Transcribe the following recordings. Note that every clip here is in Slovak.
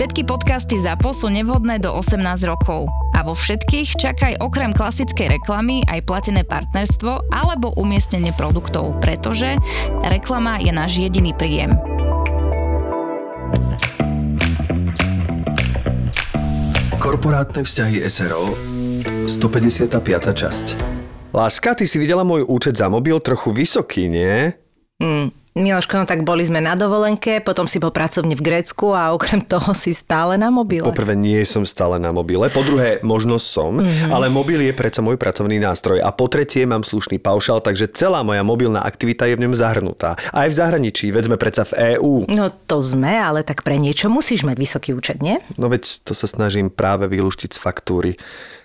Všetky podcasty ZAPO sú nevhodné do 18 rokov. A vo všetkých čakaj okrem klasickej reklamy aj platené partnerstvo alebo umiestnenie produktov, pretože reklama je náš jediný príjem. Korporátne vzťahy SRO 155. časť Láska, ty si videla môj účet za mobil trochu vysoký, nie? Mm, Miloško, no tak boli sme na dovolenke, potom si po pracovne v Grécku a okrem toho si stále na mobile. Poprvé nie som stále na mobile, po druhé možno som, mm-hmm. ale mobil je predsa môj pracovný nástroj a po tretie mám slušný paušal, takže celá moja mobilná aktivita je v ňom zahrnutá. Aj v zahraničí, veď sme predsa v EÚ. No to sme, ale tak pre niečo musíš mať vysoký účet, nie? No veď to sa snažím práve vylúštiť z faktúry.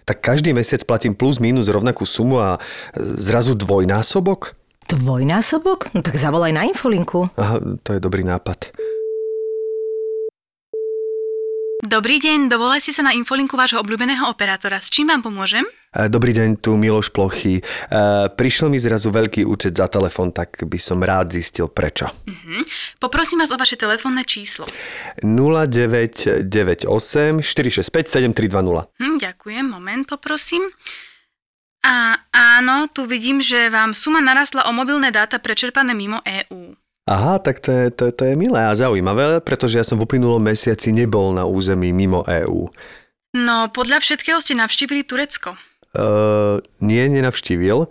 Tak každý mesiac platím plus minus rovnakú sumu a zrazu dvojnásobok? Dvojnásobok? No tak zavolaj na infolinku. Aha, to je dobrý nápad. Dobrý deň, dovolajte sa na infolinku vášho obľúbeného operátora. S čím vám pomôžem? E, Dobrý deň, tu Miloš Plochy. E, Prišiel mi zrazu veľký účet za telefón, tak by som rád zistil prečo. Mhm. Poprosím vás o vaše telefónne číslo. 0998 465 7320. Hm, ďakujem, moment poprosím. A áno, tu vidím, že vám suma narastla o mobilné dáta prečerpané mimo EÚ. Aha, tak to je, to, to je milé a zaujímavé, pretože ja som v uplynulom mesiaci nebol na území mimo EÚ. No, podľa všetkého ste navštívili Turecko. Uh, nie, nenavštívil.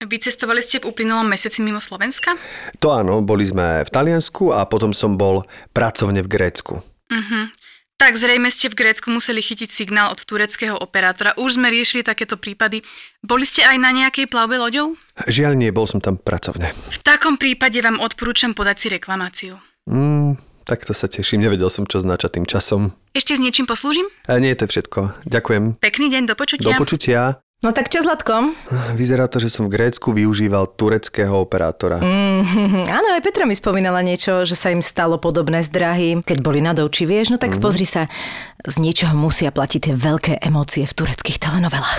Vycestovali ste v uplynulom mesiaci mimo Slovenska? To áno, boli sme v Taliansku a potom som bol pracovne v Grécku. Mhm. Tak zrejme ste v Grécku museli chytiť signál od tureckého operátora. Už sme riešili takéto prípady. Boli ste aj na nejakej plavbe loďou? Žiaľ nie, bol som tam pracovne. V takom prípade vám odporúčam podať si reklamáciu. Mm, tak to sa teším, nevedel som, čo znača tým časom. Ešte s niečím poslúžim? A nie, to je všetko. Ďakujem. Pekný deň, do počutia. Do počutia. No tak čo, Zlatkom? Vyzerá to, že som v Grécku využíval tureckého operátora. Mm, áno, aj Petra mi spomínala niečo, že sa im stalo podobné z drahy, keď boli na douči, vieš, no tak mm. pozri sa, z niečoho musia platiť tie veľké emócie v tureckých telenovelách.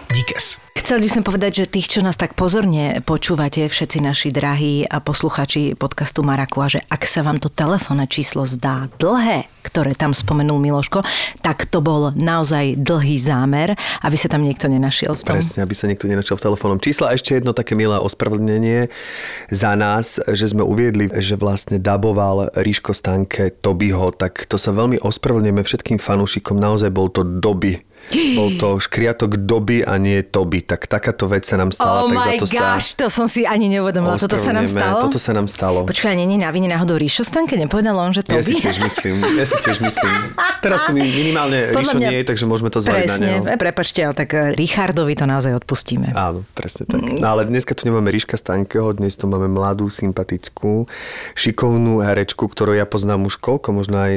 Díkes. Chceli by som povedať, že tých, čo nás tak pozorne počúvate, všetci naši drahí a posluchači podcastu Marakua, že ak sa vám to telefónne číslo zdá dlhé, ktoré tam spomenul Miloško, tak to bol naozaj dlhý zámer, aby sa tam niekto nenašiel v tom. Presne, aby sa niekto nenašiel v telefónnom čísle. A ešte jedno také milé ospravedlnenie za nás, že sme uviedli, že vlastne daboval Ríško Stanke Tobyho, tak to sa veľmi ospravedlňujeme všetkým fanúšikom. Naozaj bol to doby bol to škriatok doby a nie Toby. Tak takáto vec sa nám stala. Oh tak my za to gosh, sa to som si ani neuvedomila. Toto sa nám stalo? Toto sa nám stalo. Počkaj, nie, nie, na vine náhodou Ríšo Stanke nepovedal on, že Ja si Toby? tiež myslím, ja si tiež myslím. Teraz tu mi minimálne Podľa Ríšo mňa- nie je, takže môžeme to zvaliť na neho. e, prepačte, ale tak e, Richardovi to naozaj odpustíme. Áno, presne tak. No ale dneska tu nemáme Ríška Stankeho, dnes tu máme mladú, sympatickú, šikovnú herečku, ktorú ja poznám už koľko, možno aj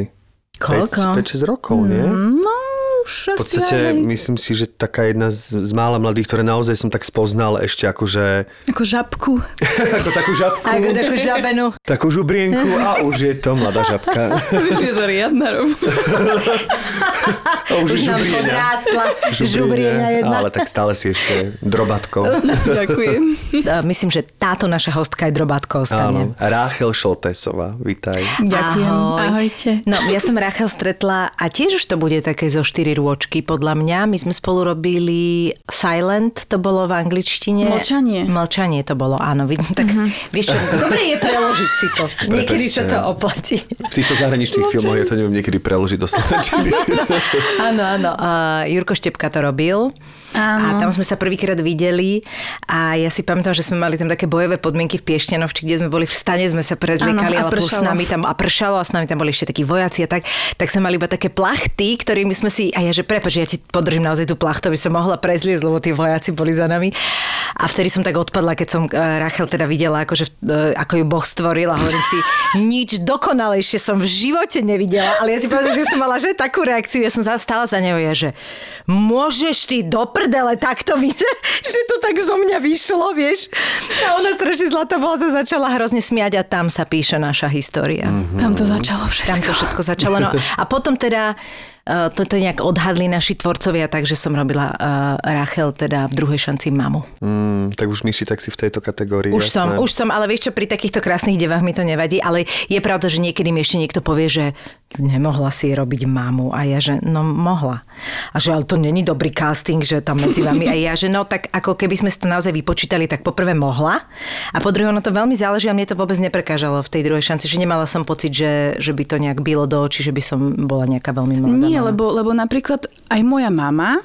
Koľko? 5-6 rokov, nie? No, už v podstate aj... myslím si, že taká jedna z, z mála mladých, ktoré naozaj som tak spoznal ešte akože... Ako žabku. Ako takú žabku. Ako takú žabenu. Takú žubrienku a už je to mladá žabka. už je to riadna robu. už, už je žubriena. podrástla jedna. Ale tak stále si ešte drobatko. Ďakujem. Myslím, že táto naša hostka je drobatko ostane. Áno. Ráchel Šoltesová, vítaj. Ďakujem, Ahoj. ahojte. No, ja som Ráchel stretla a tiež už to bude také zo 4 príruočky, podľa mňa. My sme spolu robili Silent, to bolo v angličtine. Mlčanie. Mlčanie to bolo, áno. Vidím, tak mm-hmm. vieš čo, dobre je preložiť si to. Niekedy sa to oplatí. V týchto zahraničných Mlčanie. filmoch ja to neviem niekedy preložiť do Áno, áno. Uh, Jurko Štepka to robil. A tam sme sa prvýkrát videli a ja si pamätám, že sme mali tam také bojové podmienky v Piešťanovči, kde sme boli v stane, sme sa prezliekali, Áno, ale plus s nami tam a pršalo a s nami tam boli ešte takí vojaci a tak, tak sme mali iba také plachty, ktorými sme si, a ja že prepáč, ja ti podržím naozaj tú plachtu, aby som mohla prezliezť, lebo tí vojaci boli za nami. A vtedy som tak odpadla, keď som eh, Rachel teda videla, akože, eh, ako ju Boh stvoril a hovorím si, nič dokonalejšie som v živote nevidela, ale ja si povedala, že som mala že takú reakciu, ja som stála za ňou, ja, že môžeš ty do prdele takto vyzerať, že to tak zo mňa vyšlo, vieš. A ona strašne zlata bola, sa začala hrozne smiať a tam sa píše naša história. Mm. Tam to začalo všetko. Tam to všetko začalo. No. A potom teda uh, toto nejak odhadli naši tvorcovia, takže som robila uh, Rachel teda v druhej šanci mamu. Mm, tak už Myši, tak si v tejto kategórii. Už som, jasné. už som, ale vieš čo, pri takýchto krásnych devách mi to nevadí, ale je pravda, že niekedy mi ešte niekto povie, že nemohla si robiť mamu a ja, že no mohla. A že ale to není dobrý casting, že tam medzi vami a ja, že no tak ako keby sme si to naozaj vypočítali, tak poprvé mohla a po druhé ono to veľmi záleží a mne to vôbec neprekážalo v tej druhej šanci, že nemala som pocit, že, že by to nejak bylo do očí, že by som bola nejaká veľmi mladá Nie, mama. lebo, lebo napríklad aj moja mama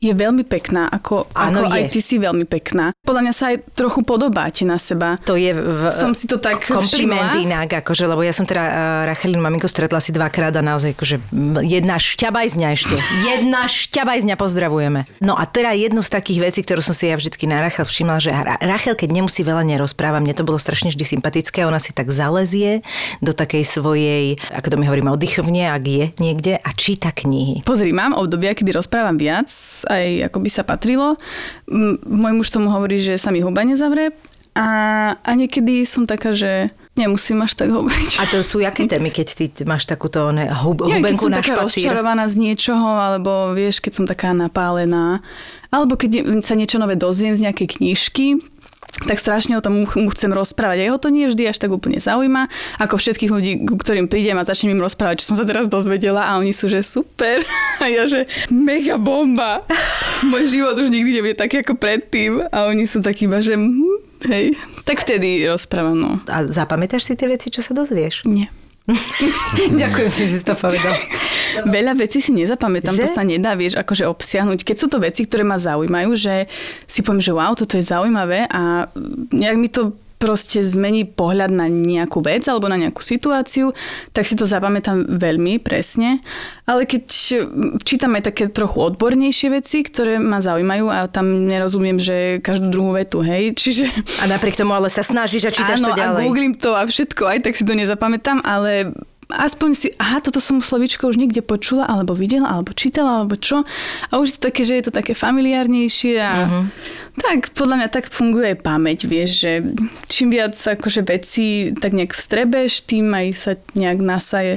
je veľmi pekná, ako, Áno, ako je. aj ty si veľmi pekná. Podľa mňa sa aj trochu podobáte na seba. To je v, Som si to tak kompliment všimla. inak, akože, lebo ja som teda uh, Rachelin maminku stretla asi dvakrát a naozaj akože jedna šťabajzňa ešte. Jedna šťabajzňa pozdravujeme. No a teda jednu z takých vecí, ktorú som si ja vždycky na Rachel všimla, že Ra- Rachel, keď nemusí veľa nerozpráva, mne to bolo strašne vždy sympatické, ona si tak zalezie do takej svojej, ako to my hovoríme, oddychovne, ak je niekde a číta knihy. Pozri, mám obdobia, kedy rozprávam viac, aj ako by sa patrilo. Môj muž tomu hovorí, že sa mi huba nezavre. A, a niekedy som taká, že nemusím až tak hovoriť. A to sú jaké témy, keď ty máš takúto ne, hub, Ja, keď hubenku som na taká špacír? rozčarovaná z niečoho, alebo vieš, keď som taká napálená, alebo keď sa niečo nové dozviem z nejakej knižky, tak strašne o tom mu chcem rozprávať. Jeho to nie vždy až tak úplne zaujíma, ako všetkých ľudí, ku ktorým prídem a začnem im rozprávať, čo som sa teraz dozvedela a oni sú, že super. A ja, že mega bomba. Môj život už nikdy nebude taký ako predtým. A oni sú takí iba, že hm, hej. Tak vtedy rozprávam, no. A zapamätáš si tie veci, čo sa dozvieš? Nie. Ďakujem, že si to povedal. Veľa vecí si nezapamätám, Že? to sa nedá, vieš, akože obsiahnuť. Keď sú to veci, ktoré ma zaujímajú, že si poviem, že wow, toto je zaujímavé a nejak mi to proste zmení pohľad na nejakú vec alebo na nejakú situáciu, tak si to zapamätám veľmi presne. Ale keď čítam aj také trochu odbornejšie veci, ktoré ma zaujímajú a tam nerozumiem, že každú druhú vetu, hej, čiže... A napriek tomu ale sa snažíš a čítaš to Áno, ďalej. a googlím to a všetko, aj tak si to nezapamätám, ale aspoň si, aha, toto som slovičko už niekde počula, alebo videla, alebo čítala, alebo čo. A už je to také, že je to také familiárnejšie a uh-huh. tak podľa mňa tak funguje aj pamäť, vieš, že čím viac akože veci tak nejak vstrebeš, tým aj sa nejak nasaje.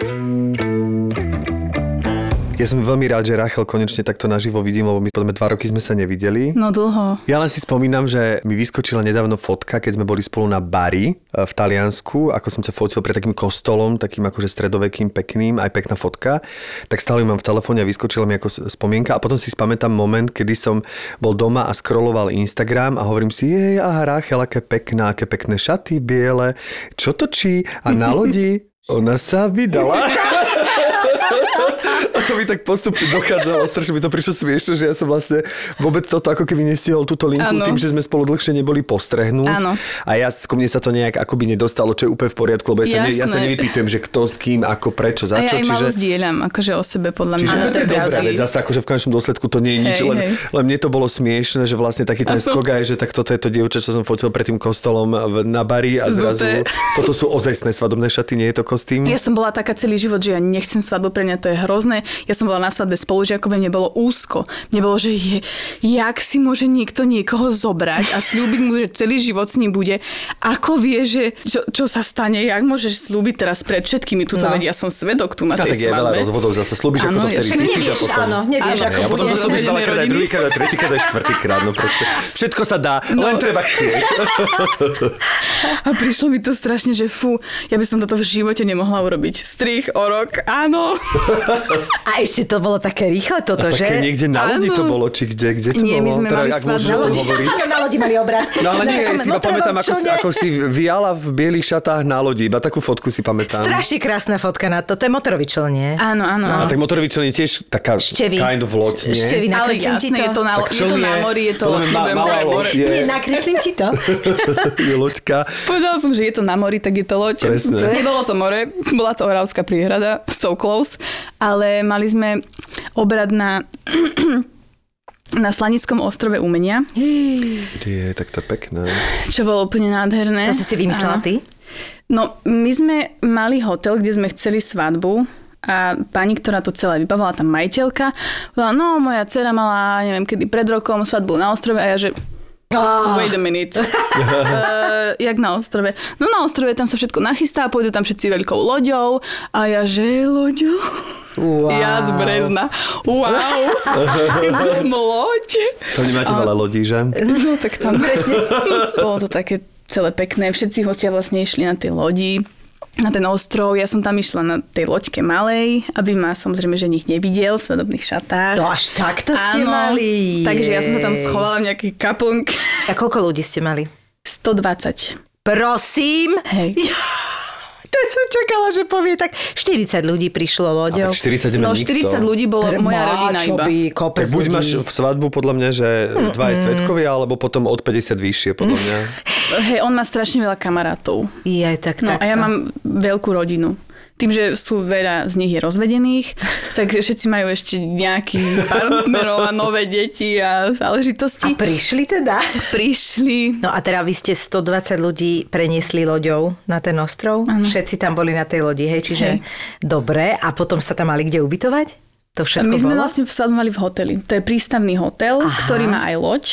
Ja som veľmi rád, že Rachel konečne takto naživo vidím, lebo my podľa dva roky sme sa nevideli. No dlho. Ja len si spomínam, že mi vyskočila nedávno fotka, keď sme boli spolu na Bari e, v Taliansku, ako som sa fotil pred takým kostolom, takým akože stredovekým, pekným, aj pekná fotka. Tak stále mám v telefóne a vyskočila mi ako spomienka. A potom si spamätám moment, kedy som bol doma a scrolloval Instagram a hovorím si, jej, aha, Rachel, aké pekná, aké pekné šaty, biele, čo točí? A na lodi ona sa vydala. A to mi tak postupne dochádzalo, strašne mi to prišlo smiešne, že ja som vlastne vôbec toto ako keby nestihol túto linku Áno. tým, že sme spolu dlhšie neboli postrehnúť. Áno. A ja, ku mne sa to nejak akoby nedostalo, čo je úplne v poriadku, lebo ja sa, ne, ja sa nevypýtujem, že kto s kým, ako, prečo, za A ja čo. čiže... zdieľam, akože o sebe podľa mňa. Čiže to je dobrá vec. Zase akože v konečnom dôsledku to nie je nič, Hej, len, hej. len mne to bolo smiešne, že vlastne taký ten skok aj, že tak toto je to dievča, čo som fotil pred tým kostolom v- na bari a zrazu Zduté. toto sú ozajstné svadobné šaty, nie je to kostým. Ja som bola taká celý život, že ja nechcem svadbu, pre mňa to je hrozné. Ja som bola na svadbe spolužiakové, mne bolo úzko. Mne bolo, že je, jak si môže niekto niekoho zobrať a slúbiť mu, že celý život s ním bude. Ako vie, že čo, čo sa stane, jak môžeš slúbiť teraz pred všetkými túto No. no. ja som svedok tu na tej je veľa svadbe. rozvodov, zase slúbiš, ako to vtedy cítiš a potom... Áno, nevieš, ako Ja potom to slúbiš veľakrát aj druhýkrát, aj tretíkrát, aj štvrtýkrát, no proste. Všetko sa dá, len treba chcieť. A prišlo mi to strašne, že fú, ja by som toto v živote nemohla urobiť. Strich o rok, áno. A ešte to bolo také rýchle toto, A že? také niekde na lodi to bolo, či kde, kde to Nie, my bolo? sme teda, mali ak môžem Na o tom lodi. hovoriť. na lodi mali obrad. No ale nie, si iba pamätám, ako, ako si viala v bielých šatách na lodi. Iba takú fotku si pamätám. Strašne krásna fotka na to. To je motorový čln, nie? Áno, áno. A tak motorový je tiež taká Števy. kind of loď, nie? Števy, Ale jasné, to. je to na, Tak je to na mori, je to... Nie, nakreslím ti to. je loďka. Povedala som, že je to na mori, tak je to loď. Presne. Nebolo to more, bola to Oravská priehrada, so close, ale mali sme obrad na na Slanickom ostrove umenia, Je, tak to je pekné. čo bolo úplne nádherné. To si si vymyslela Áno. ty? No, my sme mali hotel, kde sme chceli svadbu a pani, ktorá to celé vybavovala, tam majiteľka, povedala, no, moja dcera mala, neviem kedy, pred rokom svadbu na ostrove a ja, že Wait a minute. uh, jak na ostrove? No na ostrove tam sa všetko nachystá, pôjdu tam všetci veľkou loďou a ja, že loďou? Wow. Ja z Brezna. Wow. Loď. To nemáte veľa lodí, že? No tak tam presne. Bolo to také celé pekné. Všetci hostia vlastne išli na tej lodi na ten ostrov. Ja som tam išla na tej loďke malej, aby ma samozrejme, že nik nevidel v svadobných šatách. To až takto ste Áno, mali. Takže ja som sa tam schovala v nejakej kaplnke. A koľko ľudí ste mali? 120. Prosím. Hej. To som čakala, že povie tak 40 ľudí prišlo A loďou. tak 40 No nikto. 40 ľudí bolo Pre- moja rodina iba. by, kopec Tak buď ľudí. máš v svadbu podľa mňa, že dva je svetkovia, alebo potom od 50 vyššie podľa mňa. Hej, on má strašne veľa kamarátov. Je, tak, No takto. a ja mám veľkú rodinu. Tým, že sú veľa z nich je rozvedených, tak všetci majú ešte nejakých partnerov a nové deti a záležitosti. A prišli teda? prišli. No a teda vy ste 120 ľudí preniesli loďou na ten ostrov? Áno. Všetci tam boli na tej lodi, hej? Čiže Hej. dobre. A potom sa tam mali kde ubytovať? To všetko my sme bolo? vlastne mali v hoteli. To je prístavný hotel. Aha. ktorý má aj loď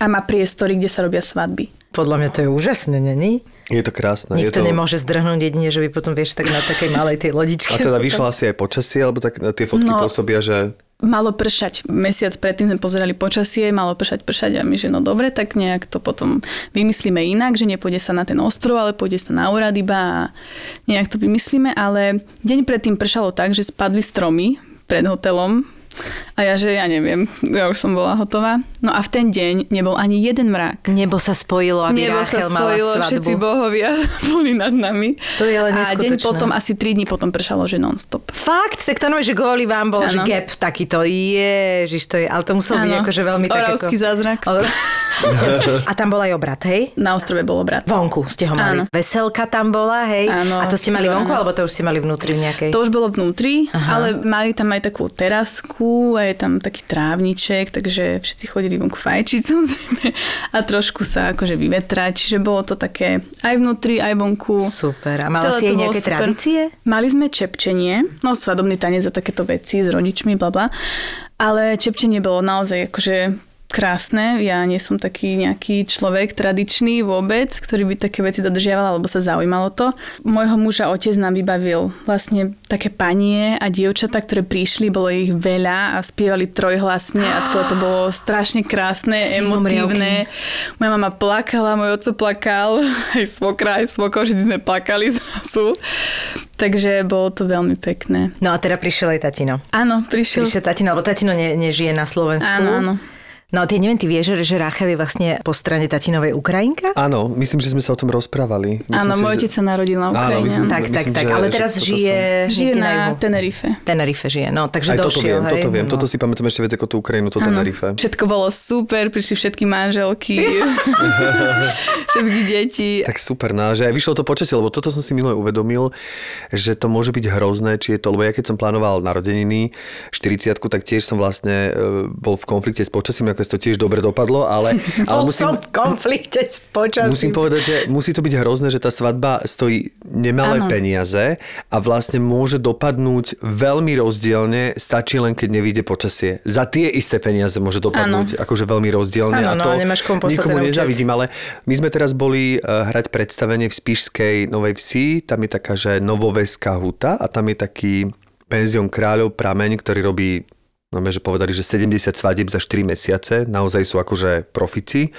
a má priestory, kde sa robia svadby. Podľa mňa to je úžasné, není? Je to krásne. Nikto je to... nemôže zdrhnúť jedine, že by potom vieš tak na takej malej tej lodičke. A teda vyšla asi aj počasie, alebo tak tie fotky No. pôsobia, že Malo pršať. Mesiac predtým sme pozerali počasie, malo pršať, pršať a my, že no dobre, tak nejak to potom vymyslíme inak, že nepôjde sa na ten ostrov, ale pôjde sa na úrad iba a nejak to vymyslíme, ale deň predtým pršalo tak, že spadli stromy pred hotelom a ja, že ja neviem, ja už som bola hotová. No a v ten deň nebol ani jeden mrak. Nebo sa spojilo, aby Nebo sa Ráchel mala spojilo, svadbu. všetci bohovia boli nad nami. To je ale A deň potom, asi 3 dní potom pršalo, že non-stop. Fakt? Tak to že kvôli vám bol, že Áno. gap takýto. Ježiš, to je, ale to muselo byť akože veľmi tak Oravský ako... zázrak. A tam bol aj obrad, hej? Na ostrove bol obrat. Vonku ste ho mali. Áno. Veselka tam bola, hej? Áno, A to ste mali vonku, áno. alebo to už ste mali vnútri v nejakej? To už bolo vnútri, Aha. ale mali tam aj takú terasku a je tam taký trávniček, takže všetci chodili vonku fajčiť samozrejme a trošku sa akože vyvetrať, čiže bolo to také aj vnútri, aj vonku. Super. A mala Celé si bolo nejaké super. tradície? Mali sme čepčenie, no svadobný tanec a takéto veci s rodičmi, bla bla. Ale čepčenie bolo naozaj akože krásne. Ja nie som taký nejaký človek tradičný vôbec, ktorý by také veci dodržiaval alebo sa zaujímalo to. Mojho muža otec nám vybavil vlastne také panie a dievčatá, ktoré prišli, bolo ich veľa a spievali trojhlasne a celé to bolo strašne krásne, emotívne. Moja mama plakala, môj oco plakal, aj svokra, aj svokor, všetci sme plakali zrazu. Takže bolo to veľmi pekné. No a teda prišiel aj tatino. Áno, prišiel. Prišiel tatino, lebo tatino ne, nežije na Slovensku. Áno, áno. No ty neviem, ty vieš, že Rachel je vlastne po strane tatinovej Ukrajinka? áno, myslím, že sme sa o tom rozprávali. Myslím Áno, si, môj že- otec sa narodil na Áno, Ukrajine. myslím- Tak, tak, tak. že- Ale že teraz toto žije, Žije na juhu. Tenerife. Tenerife žije, no, takže Aj toto došiel, viem, hej? toto viem. no. Toto si pamätám ešte viac ako tú Ukrajinu, to Tenerife. Všetko bolo super, prišli všetky manželky, všetky deti. Tak super, no, že aj vyšlo to počasie, lebo toto som si minule uvedomil, že to môže byť hrozné, či je to, lebo ja keď som plánoval narodeniny 40 tak tiež som vlastne e, bol v konflikte s počasím, ako to tiež dobre dopadlo, ale, ale Bol musím, som v konflikte s počasím. Musím povedať, že musí to byť hrozné, že tá svadba stojí nemalé Áno. peniaze a vlastne môže dopadnúť veľmi rozdielne, stačí len keď nevíde počasie. Za tie isté peniaze môže dopadnúť akože veľmi rozdielne Áno, a no, to a nemáš komu poslať nikomu nezavidím, ale my sme teraz boli eh, hrať predstavenie v Spišskej Novej Vsi, tam je taká, že Novoveská huta a tam je taký penzión kráľov Prameň, ktorý robí No, že povedali, že 70 svadieb za 4 mesiace, naozaj sú akože profici.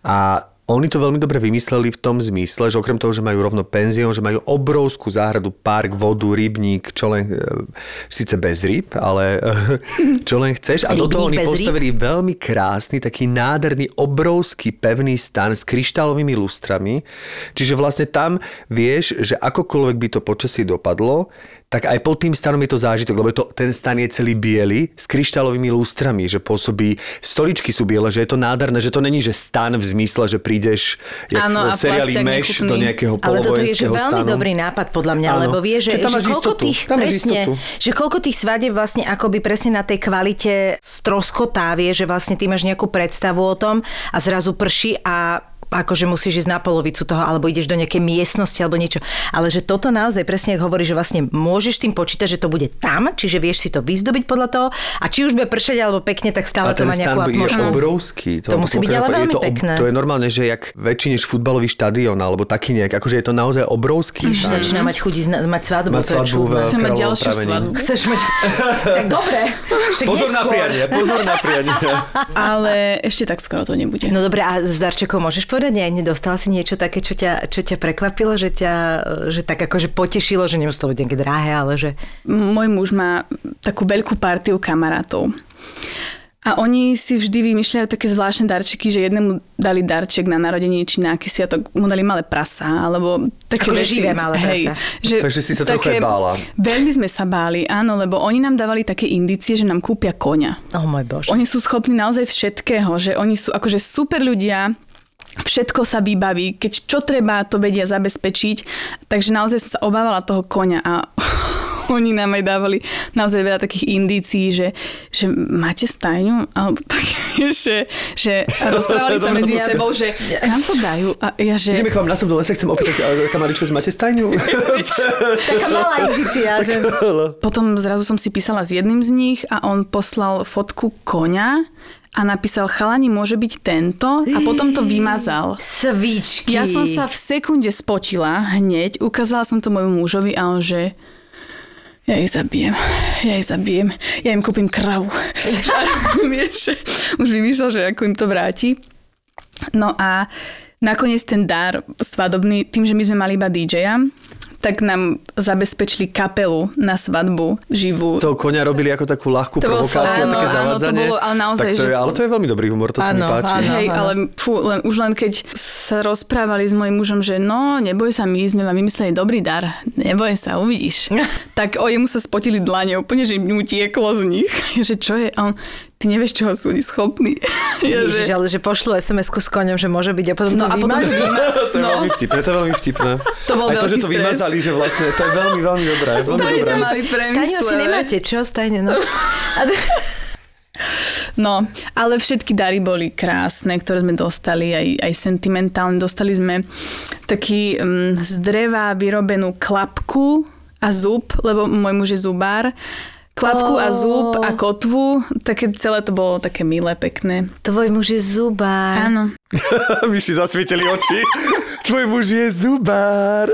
A oni to veľmi dobre vymysleli v tom zmysle, že okrem toho, že majú rovno penzión, že majú obrovskú záhradu, park, vodu, rybník, čo len, e, síce bez ryb, ale e, čo len chceš. A do toho oni bez ryb? postavili veľmi krásny, taký nádherný, obrovský pevný stan s kryštálovými lustrami. Čiže vlastne tam vieš, že akokoľvek by to počasie dopadlo, tak aj pod tým stanom je to zážitok, lebo to, ten stan je celý biely s kryštálovými lustrami, že pôsobí, stoličky sú biele, že je to nádherné, že to není, že stan v zmysle, že prídeš jak Áno, v seriáli Meš do nejakého Ale toto je že veľmi stanu. dobrý nápad podľa mňa, Áno. lebo vie, že, že máš koľko istotu. tých Tam presne, že koľko tých svadieb vlastne akoby presne na tej kvalite stroskotá, vie, že vlastne ty máš nejakú predstavu o tom a zrazu prší a akože musíš ísť na polovicu toho, alebo ideš do nejakej miestnosti alebo niečo. Ale že toto naozaj presne, ako hovorí, že vlastne môžeš tým počítať, že to bude tam, čiže vieš si to vyzdobiť podľa toho a či už bude pršať alebo pekne, tak A stále to má nejakú stan je atmosféru. obrovský. To musí byť ale je veľmi to, pekné. To je normálne, že jak väčší než futbalový štadión, alebo taký nejak, akože je to naozaj obrovský Už začína mať chuť ísť na- mať svadbu, Mať to je svadbu Chcem mať ďalšiu svadbu. Chceš mať... tak dobre. Pozor na prianie, pozor na prianie. Ale ešte tak skoro to nebude. No dobre, a z darčekov môžeš povedať, nie? Nedostala si niečo také, čo ťa, čo ťa prekvapilo, že ťa, že tak akože potešilo, že nemusí to byť nejaké drahé, ale že... Môj muž má takú veľkú partiu kamarátov. A oni si vždy vymýšľajú také zvláštne darčeky, že jednému dali darček na narodenie či na aký sviatok, mu dali malé prasa, alebo také Akože živé malé prasa. že Takže si sa trochu aj bála. Veľmi sme sa báli, áno, lebo oni nám dávali také indície, že nám kúpia koňa. Oh môj bože. Oni sú schopní naozaj všetkého, že oni sú akože super ľudia, všetko sa vybaví, keď čo treba, to vedia zabezpečiť. Takže naozaj som sa obávala toho koňa a oni nám aj dávali naozaj veľa takých indícií, že, že máte stajňu? Alebo také, že, že rozprávali sa medzi sebou, že kam to dajú? A ja, že... Ideme k vám na do lesa, chcem opýtať, kamaričko, máte stajňu? Taká malá indícia, že... Potom zrazu som si písala s jedným z nich a on poslal fotku koňa a napísal, chalani, môže byť tento a potom to vymazal. Svíčky. Ja som sa v sekunde spotila hneď, ukázala som to môjmu mužovi a on, že ja ich zabijem, ja ich zabijem, ja im kúpim kravu. Už vymýšľal, že ako im to vráti. No a nakoniec ten dar svadobný, tým, že my sme mali iba DJ-a, tak nám zabezpečili kapelu na svadbu živú. Toho konia robili ako takú ľahkú To bolo provokáciu, áno, také áno, to zavádzanie. bolo ale naozaj, tak to je, ale to je veľmi dobrý humor, to sa mi Áno, páči. áno. Hej, ale fú, len, už len keď sa rozprávali s mojim mužom, že no, neboj sa, my sme vám vymysleli dobrý dar, neboj sa, uvidíš. tak o jemu sa spotili dlane, úplne, že mu tieklo z nich. že čo je? A on, ty nevieš, čoho sú oni schopní. ja, Ježiš, ale že pošlu SMS-ku s koňom, že môže byť a potom No to a potom, vyma- To je no, veľmi vtipné, to je veľmi vtipné. To bol Aj to, že to stres. vymazali, že vlastne, to je veľmi, veľmi dobré. Veľmi Stane dobré. to mali Stane premyslené. nemáte, čo? Stajne, no. No, ale všetky dary boli krásne, ktoré sme dostali, aj, aj sentimentálne. Dostali sme taký um, z dreva vyrobenú klapku a zub, lebo môj muž je zubár. Klapku a zub a kotvu, také celé to bolo také milé, pekné. Tvoj muž je zubár. Áno. My si zasvietili oči. Tvoj muž je zubár.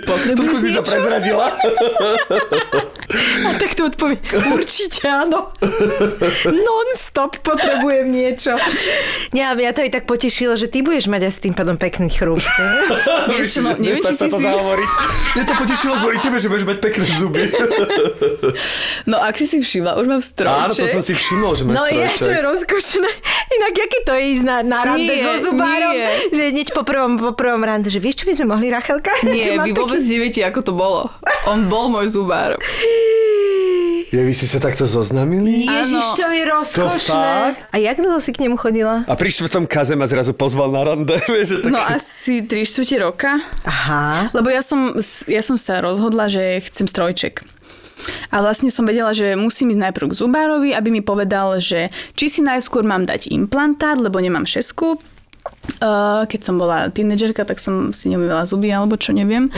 Potrebuješ Trošku si to niečo? prezradila. A tak to odpovie, určite áno. Non-stop potrebujem niečo. Nie, ale mňa to aj tak potešilo, že ty budeš mať asi tým pádom pekný chrúb. Vieš no, neviem, či sa si to si... zahovoriť. Mne to potešilo kvôli tebe, že budeš mať pekné zuby. No, ak si si všimla, už mám strojček. Áno, to som si všimol, že máš No je, strojček. to je rozkošné. Inak, aký to je ísť na, na rande Nie, so zubárom? nie. Že hneď po prvom, po prvom rande, že vieš, čo by sme mohli, Rachelka? Nie, vy vôbec neviete, ako to bolo. On bol môj zubár. Je, vy ste sa takto zoznamili? Ježiš, to je rozkošné. fakt? A jak dlho si k nemu chodila? A pri štvrtom kaze ma zrazu pozval na rande. Vieš, že tak... No asi 3 štvrte roka. Aha. Lebo ja som, ja som sa rozhodla, že chcem strojček. A vlastne som vedela, že musím ísť najprv k zubárovi, aby mi povedal, že či si najskôr mám dať implantát, lebo nemám šesku. Uh, keď som bola tínedžerka, tak som si neumývala zuby, alebo čo neviem.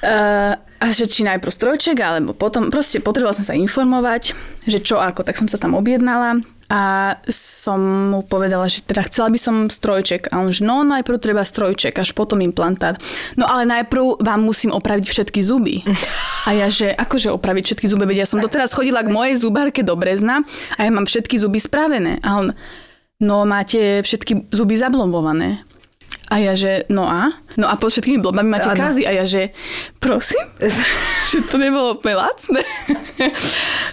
Uh, a že či najprv strojček, alebo potom, proste potrebovala som sa informovať, že čo ako, tak som sa tam objednala a som mu povedala, že teda chcela by som strojček. A on, že no najprv treba strojček, až potom implantát. No ale najprv vám musím opraviť všetky zuby. A ja, že akože opraviť všetky zuby, veď ja som doteraz chodila k mojej zubárke do Brezna a ja mám všetky zuby spravené. A on, no máte všetky zuby zablombované. A ja, že no a? No a pod všetkými blbami máte Áno. kazy. A ja, že prosím, že to nebolo úplne lacné.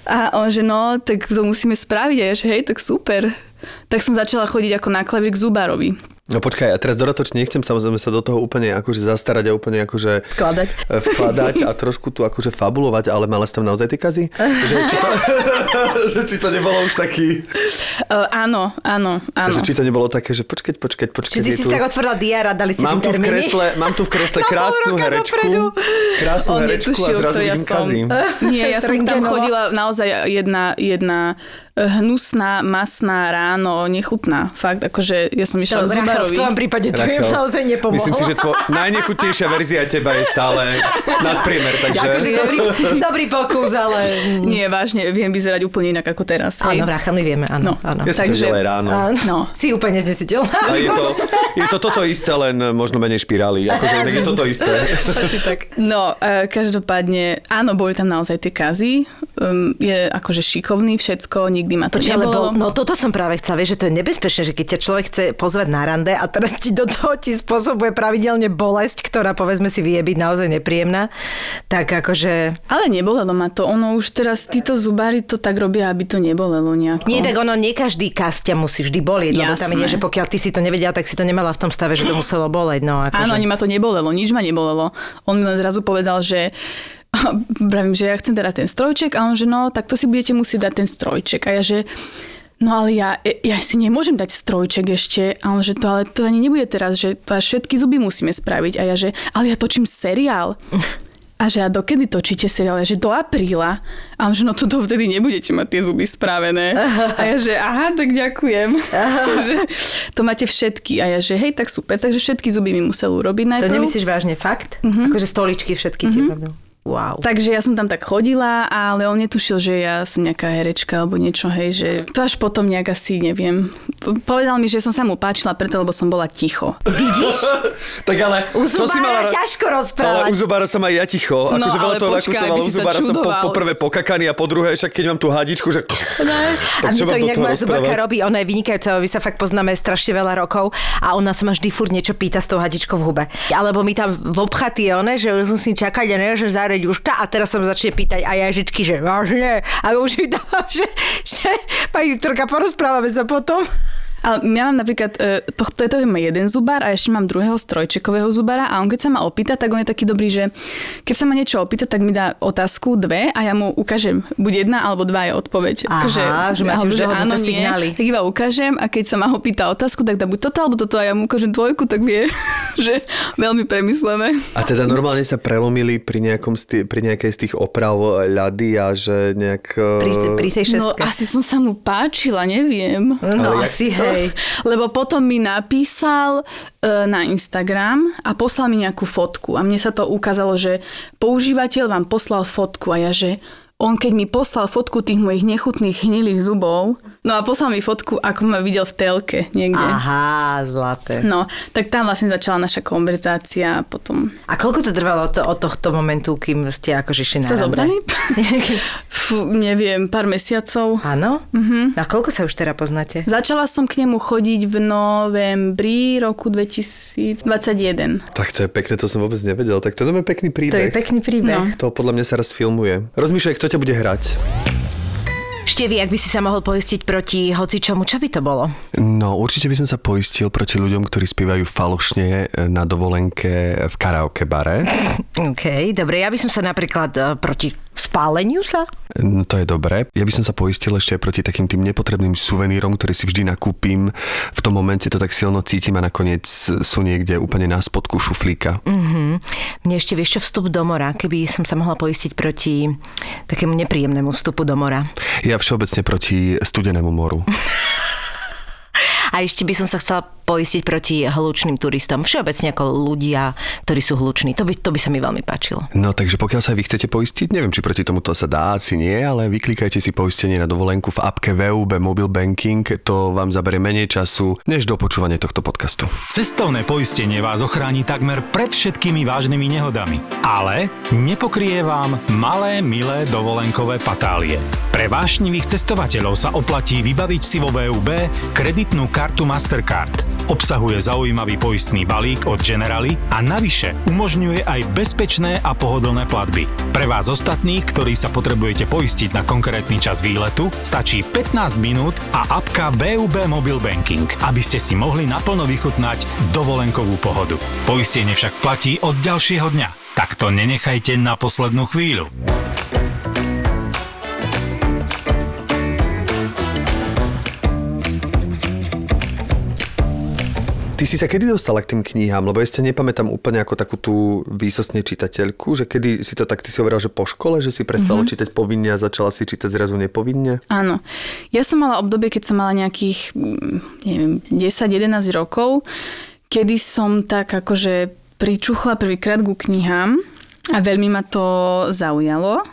a on, že no, tak to musíme spraviť. A ja, že hej, tak super. Tak som začala chodiť ako na klavír k zubárovi. No počkaj, a teraz dodatočne nechcem samozrejme sa do toho úplne akože zastarať a úplne akože Vkladať. e, vkladať a trošku tu akože fabulovať, ale mala si tam naozaj tie kazy? Že či, to, že či to nebolo už taký... Uh, áno, áno, áno. Že či to nebolo také, že počkať, počkať, počkať. Či ty si tu... tak otvorila diár a dali ste Mám si tu, v kresle, mám tu v kresle krásnu herečku. dopredu. Krásnu On herečku a netušil, zrazu to ja vidím som. kazy. Nie, ja som tam chodila naozaj jedna, jedna eh, hnusná, masná ráno, nechutná. Fakt, akože ja som išla k Dobre, Rachel, v tvojom prípade to je naozaj nepomohlo. Myslím si, že tvo, najnechutnejšia verzia teba je stále nadpriemer, takže... Akože dobrý, dobrý pokus, ale... Nie, vážne, viem vyzerať úplne inak ako teraz. Áno, Rachel, my vieme, áno. No. áno. Ja si to Takže- ráno. Áno. No. Si úplne znesiteľná. Je to, je to toto isté, len možno menej špirály. Akože je toto isté. Asi tak. No, e, každopádne, áno, boli tam naozaj tie kazy. Je akože šikovný všetko, nikdy ma to Počkaj, lebo, nebolo. no toto som práve chcela, vieš, že to je nebezpečné, že keď ťa človek chce pozvať na rande a teraz ti do toho ti spôsobuje pravidelne bolesť, ktorá povedzme si vie byť naozaj nepríjemná, tak akože... Ale nebolelo ma to. Ono už teraz, títo zubári to tak robia, aby to nebolelo nejako. Nie, tak ono, nie každý kas ťa musí vždy bolieť, lebo tam ide, že pokiaľ ty si to nevedela, tak si to nemala v tom stave, že to muselo boleť. No, akože. Áno, ani ma to nebolelo, nič ma nebolelo. On mi len zrazu povedal, že Vravím, že ja chcem teda ten strojček a on, že no, tak to si budete musieť dať ten strojček. A ja, že no ale ja, ja si nemôžem dať strojček ešte. A on, že to ale to ani nebude teraz, že to až všetky zuby musíme spraviť. A ja, že ale ja točím seriál. A že a dokedy točíte seriál? Ja, že do apríla. A on, že no to dovtedy nebudete mať tie zuby spravené. A ja, že aha, tak ďakujem. že to máte všetky. A ja, že hej, tak super. Takže všetky zuby mi musel urobiť najprv. To nemyslíš vážne fakt? Mm-hmm. Akože stoličky všetky mm-hmm. ti robil. Wow. Takže ja som tam tak chodila, ale on netušil, že ja som nejaká herečka alebo niečo, hej, že to až potom nejak asi, neviem. Povedal mi, že som sa mu páčila preto, lebo som bola ticho. Vidíš? Tak ale... U čo si mala- ťažko Ale rozprávať. u zubára som aj ja ticho. No, Akože veľa ale toho počkaj, u si sa som po, prvé pokakaný a po druhé, však keď mám tú hadičku, že... a mne to inak moja rozprávať? robí, ona je vynikajúca, my sa fakt poznáme strašne veľa rokov a ona sa ma vždy furt niečo pýta s tou hadičkou v hube. Alebo mi tam v obchatý je one, že musím čakať a neviem, že tá a teraz sa začne pýtať a ja vždycky, že vážne. A už mi dávam, že, že pani doktorka, porozprávame sa potom. Ale ja mám napríklad, e, to, to, to jeden zubár a ešte mám druhého strojčekového zubára a on keď sa ma opýta, tak on je taký dobrý, že keď sa ma niečo opýta, tak mi dá otázku dve a ja mu ukážem, buď jedna alebo dva je odpoveď. Aha, že máte alebo už dohodnuté nie, signály. Tak iba ukážem a keď sa ma ho pýta otázku, tak dá buď toto alebo toto a ja mu ukážem dvojku, tak vie, že veľmi premyslené. A teda normálne sa prelomili pri, nejakom sti- pri nejakej z tých oprav ľady a že nejak... Pri, pri tej No šestke. asi som sa mu páčila, neviem. No, Ale jak- asi Lebo potom mi napísal e, na Instagram a poslal mi nejakú fotku. A mne sa to ukázalo, že používateľ vám poslal fotku a ja, že on keď mi poslal fotku tých mojich nechutných hnilých zubov, no a poslal mi fotku, ako ma videl v telke niekde. Aha, zlaté. No, tak tam vlastne začala naša konverzácia a potom A koľko to trvalo to, od tohto momentu, kým ste akože išli na sa rande? zobrali. Fú, neviem, pár mesiacov. Áno? Mm-hmm. A koľko sa už teda poznáte? Začala som k nemu chodiť v novembri roku 2021. Tak to je pekné, to som vôbec nevedel. Tak to je pekný To je príbeh. pekný príbeh. No. To podľa mňa sa raz filmuje. Rozmýšľaj, kto ťa bude hrať. Števi, ak by si sa mohol poistiť proti hocičomu, čo by to bolo? No, určite by som sa poistil proti ľuďom, ktorí spievajú falošne na dovolenke v karaoke bare. OK, dobre, ja by som sa napríklad e, proti spáleniu sa? No, to je dobré. Ja by som sa poistil ešte aj proti takým tým nepotrebným suvenírom, ktoré si vždy nakúpim. V tom momente to tak silno cítim a nakoniec sú niekde úplne na spodku šuflíka. Mhm. Mne ešte vieš čo vstup do mora, keby som sa mohla poistiť proti takému nepríjemnému vstupu do mora. Ja všeobecne proti studenému moru. A ešte by som sa chcela poistiť proti hlučným turistom. Všeobecne ako ľudia, ktorí sú hluční. To by, to by sa mi veľmi páčilo. No takže pokiaľ sa vy chcete poistiť, neviem, či proti tomuto sa dá, asi nie, ale vyklikajte si poistenie na dovolenku v apke VUB Mobile Banking, to vám zaberie menej času, než do počúvania tohto podcastu. Cestovné poistenie vás ochráni takmer pred všetkými vážnymi nehodami, ale nepokrie vám malé, milé dovolenkové patálie. Pre vášnivých cestovateľov sa oplatí vybaviť si vo VUB kreditnú kartu Mastercard. Obsahuje zaujímavý poistný balík od Generali a navyše umožňuje aj bezpečné a pohodlné platby. Pre vás ostatných, ktorí sa potrebujete poistiť na konkrétny čas výletu, stačí 15 minút a apka VUB Mobile Banking, aby ste si mohli naplno vychutnať dovolenkovú pohodu. Poistenie však platí od ďalšieho dňa. Tak to nenechajte na poslednú chvíľu. Ty si sa kedy dostala k tým knihám? Lebo ja ste nepamätám úplne ako takú tú výsostne čitateľku, že kedy si to tak, ty si hovorila, že po škole, že si prestala mm-hmm. čítať povinne a začala si čítať zrazu nepovinne? Áno. Ja som mala obdobie, keď som mala nejakých, mm, neviem, 10-11 rokov, kedy som tak akože pričuchla prvýkrát ku knihám a veľmi ma to zaujalo.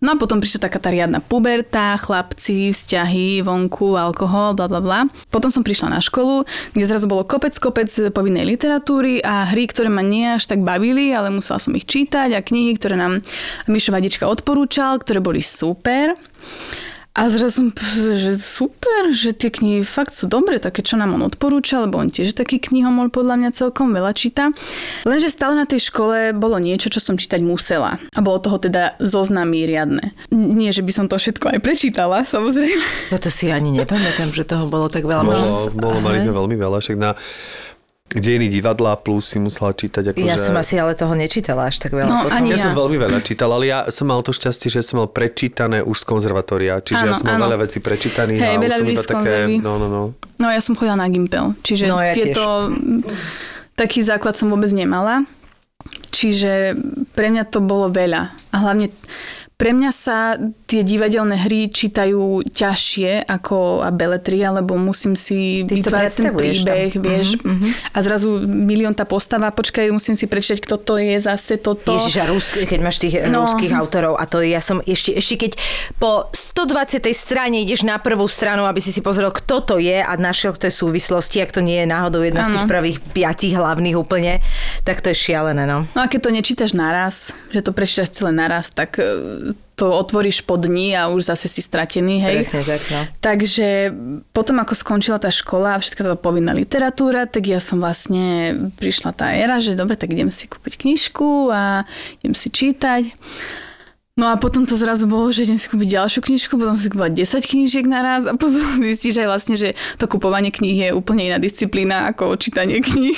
No a potom prišla taká tá riadna puberta, chlapci, vzťahy, vonku, alkohol, bla bla bla. Potom som prišla na školu, kde zrazu bolo kopec, kopec povinnej literatúry a hry, ktoré ma nie až tak bavili, ale musela som ich čítať a knihy, ktoré nám Mišo Vadička odporúčal, ktoré boli super. A zrazu som, že super, že tie knihy fakt sú dobré, také, čo nám on odporúča, lebo on tiež taký knihomol podľa mňa celkom veľa číta. Lenže stále na tej škole bolo niečo, čo som čítať musela. A bolo toho teda zoznamy riadne. Nie, že by som to všetko aj prečítala, samozrejme. Ja to si ani nepamätám, že toho bolo tak veľa. Bolo, bolo mali sme veľmi veľa, však na dejiny divadla plus si musela čítať. Ako Ja že... som asi ale toho nečítala až tak veľa. No, potom. ani Ja ja. som veľmi veľa čítal, ale ja som mal to šťastie, že som mal prečítané už z konzervatória, čiže ja Áno, som mal áno. veľa vecí prečítaných Hej, a už veľa som ľudí iba také, no, no, no. No ja som chodila na Gimpel, čiže No, ja tieto... Taký základ som vôbec nemala. Čiže pre mňa to bolo veľa. A hlavne pre mňa sa tie divadelné hry čítajú ťažšie ako a beletria, lebo musím si Ty vytvárať ten predstavuješ tam. príbeh, vieš. Mhm, A zrazu milión tá postava, počkaj, musím si prečítať, kto to je, zase toto. Ježiš, a Rus, keď máš tých no. No. ruských autorov a to ja som ešte, ešte keď po 120. strane ideš na prvú stranu, aby si si pozrel, kto to je a našiel tie súvislosti, ak to nie je náhodou jedna z tých prvých piatich hlavných úplne, tak to je šialené, no. No a keď to nečítaš naraz, že to prečítaš celé naraz, tak e, to otvoríš po dni a už zase si stratený, hej. Presne tak, no. Takže potom, ako skončila tá škola a všetká tá povinná literatúra, tak ja som vlastne prišla tá éra, že dobre, tak idem si kúpiť knižku a idem si čítať. No a potom to zrazu bolo, že idem si kúpiť ďalšiu knižku, potom som si kúpila 10 knížiek naraz a potom zistíš aj vlastne, že to kupovanie kníh je úplne iná disciplína ako čítanie kníh.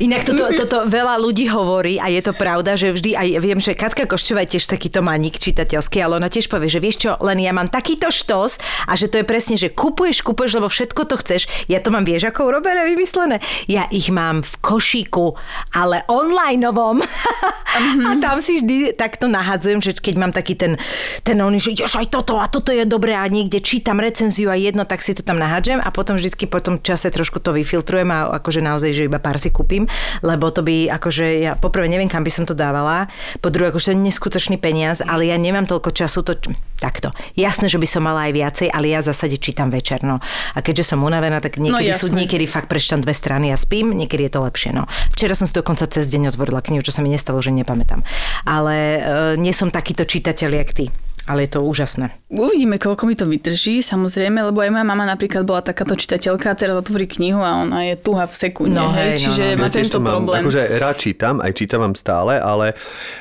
Inak toto, toto veľa ľudí hovorí a je to pravda, že vždy, aj viem, že Katka Koščová je tiež takýto maník čitateľský, ale ona tiež povie, že vieš čo, len ja mám takýto štos a že to je presne, že kupuješ, kupuješ, lebo všetko to chceš. Ja to mám, vieš, ako urobené, vymyslené. Ja ich mám v košíku, ale onlineovom. a tam si vždy takto nahadzujem, že keď mám taký ten, ten oný, že aj toto a toto je dobré a niekde čítam recenziu a jedno, tak si to tam nahadžem a potom vždycky po tom čase trošku to vyfiltrujem a akože naozaj, že iba pár si kúpim, lebo to by akože ja poprvé neviem, kam by som to dávala, po druhé akože to je neskutočný peniaz, ale ja nemám toľko času to takto. Jasné, že by som mala aj viacej, ale ja v zásade čítam večer, no. A keďže som unavená, tak niekedy No, sú niekedy fakt prečítam dve strany a spím, niekedy je to lepšie, no. Včera som si dokonca cez deň otvorila knihu, čo sa mi nestalo, že nepamätám. Ale e, nie som takýto čitateľ, jak ty. Ale je to úžasné. Uvidíme, koľko mi to vydrží, samozrejme, lebo aj moja mama napríklad bola takáto čitateľka, teraz otvorí knihu a ona je tuha v sekunde, No, hej, no, čiže no, no. má Ja tento to mám, problém. akože rád čítam, aj čítam vám stále, ale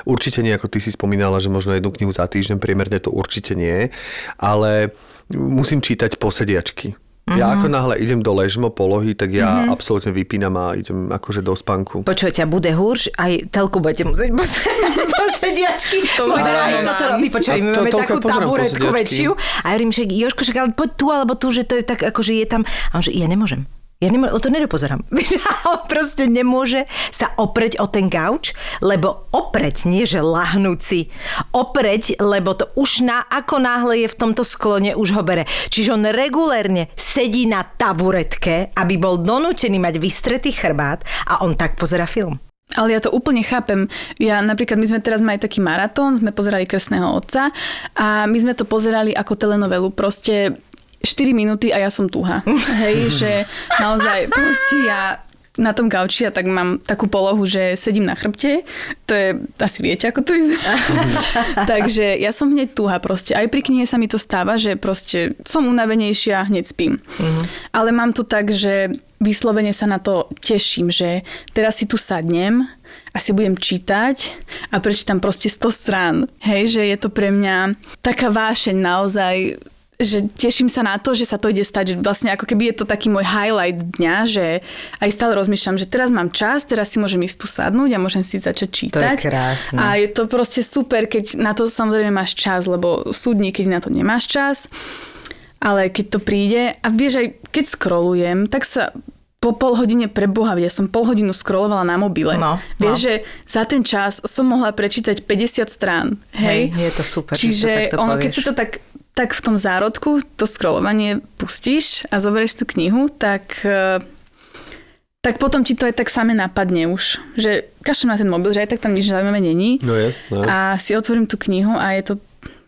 určite nie, ako ty si spomínala, že možno jednu knihu za týždeň, priemerne to určite nie, ale musím čítať posediačky. Mhm. Ja ako náhle idem do ležmo polohy, tak ja absolútne vypínam a idem akože do spánku. Počujete, a bude húrš, aj telku budete musieť posediačky. To už aj toto robí, počkaj, A my máme takú taburetku väčšiu. A ja hovorím, že Jožko, však ale poď tu alebo tu, že to je tak akože je tam. A on že ja nemôžem. Ja nemô- to nedopozerám. On proste nemôže sa opreť o ten gauč, lebo opreť, nie že lahnúť si. Opreť, lebo to už na, ako náhle je v tomto sklone, už ho bere. Čiže on regulérne sedí na taburetke, aby bol donútený mať vystretý chrbát a on tak pozera film. Ale ja to úplne chápem. Ja napríklad, my sme teraz mali taký maratón, sme pozerali Krstného otca a my sme to pozerali ako telenovelu. Proste 4 minúty a ja som tuha. Hej, že naozaj proste ja na tom gauči a tak mám takú polohu, že sedím na chrbte. To je, asi viete, ako to vyzerá. Takže ja som hneď tuha proste. Aj pri knihe sa mi to stáva, že proste som unavenejšia a hneď spím. Uh-huh. Ale mám to tak, že vyslovene sa na to teším, že teraz si tu sadnem a si budem čítať a prečítam proste 100 strán. Hej, že je to pre mňa taká vášeň naozaj že teším sa na to, že sa to ide stať, že vlastne ako keby je to taký môj highlight dňa, že aj stále rozmýšľam, že teraz mám čas, teraz si môžem ísť tu sadnúť a môžem si začať čítať. To je krásne. A je to proste super, keď na to samozrejme máš čas, lebo súdni, keď na to nemáš čas, ale keď to príde a vieš aj keď scrollujem, tak sa po pol hodine pre Boha, ja som pol hodinu scrollovala na mobile. No, Vieš, no. že za ten čas som mohla prečítať 50 strán. Hej, Hej, je to super, že Čiže to takto ono, keď si to tak tak v tom zárodku to scrollovanie pustíš a zoberieš tú knihu, tak e, tak potom ti to aj tak same napadne už. Že kašem na ten mobil, že aj tak tam nič zaujímavé není. No jasné. A si otvorím tú knihu a je to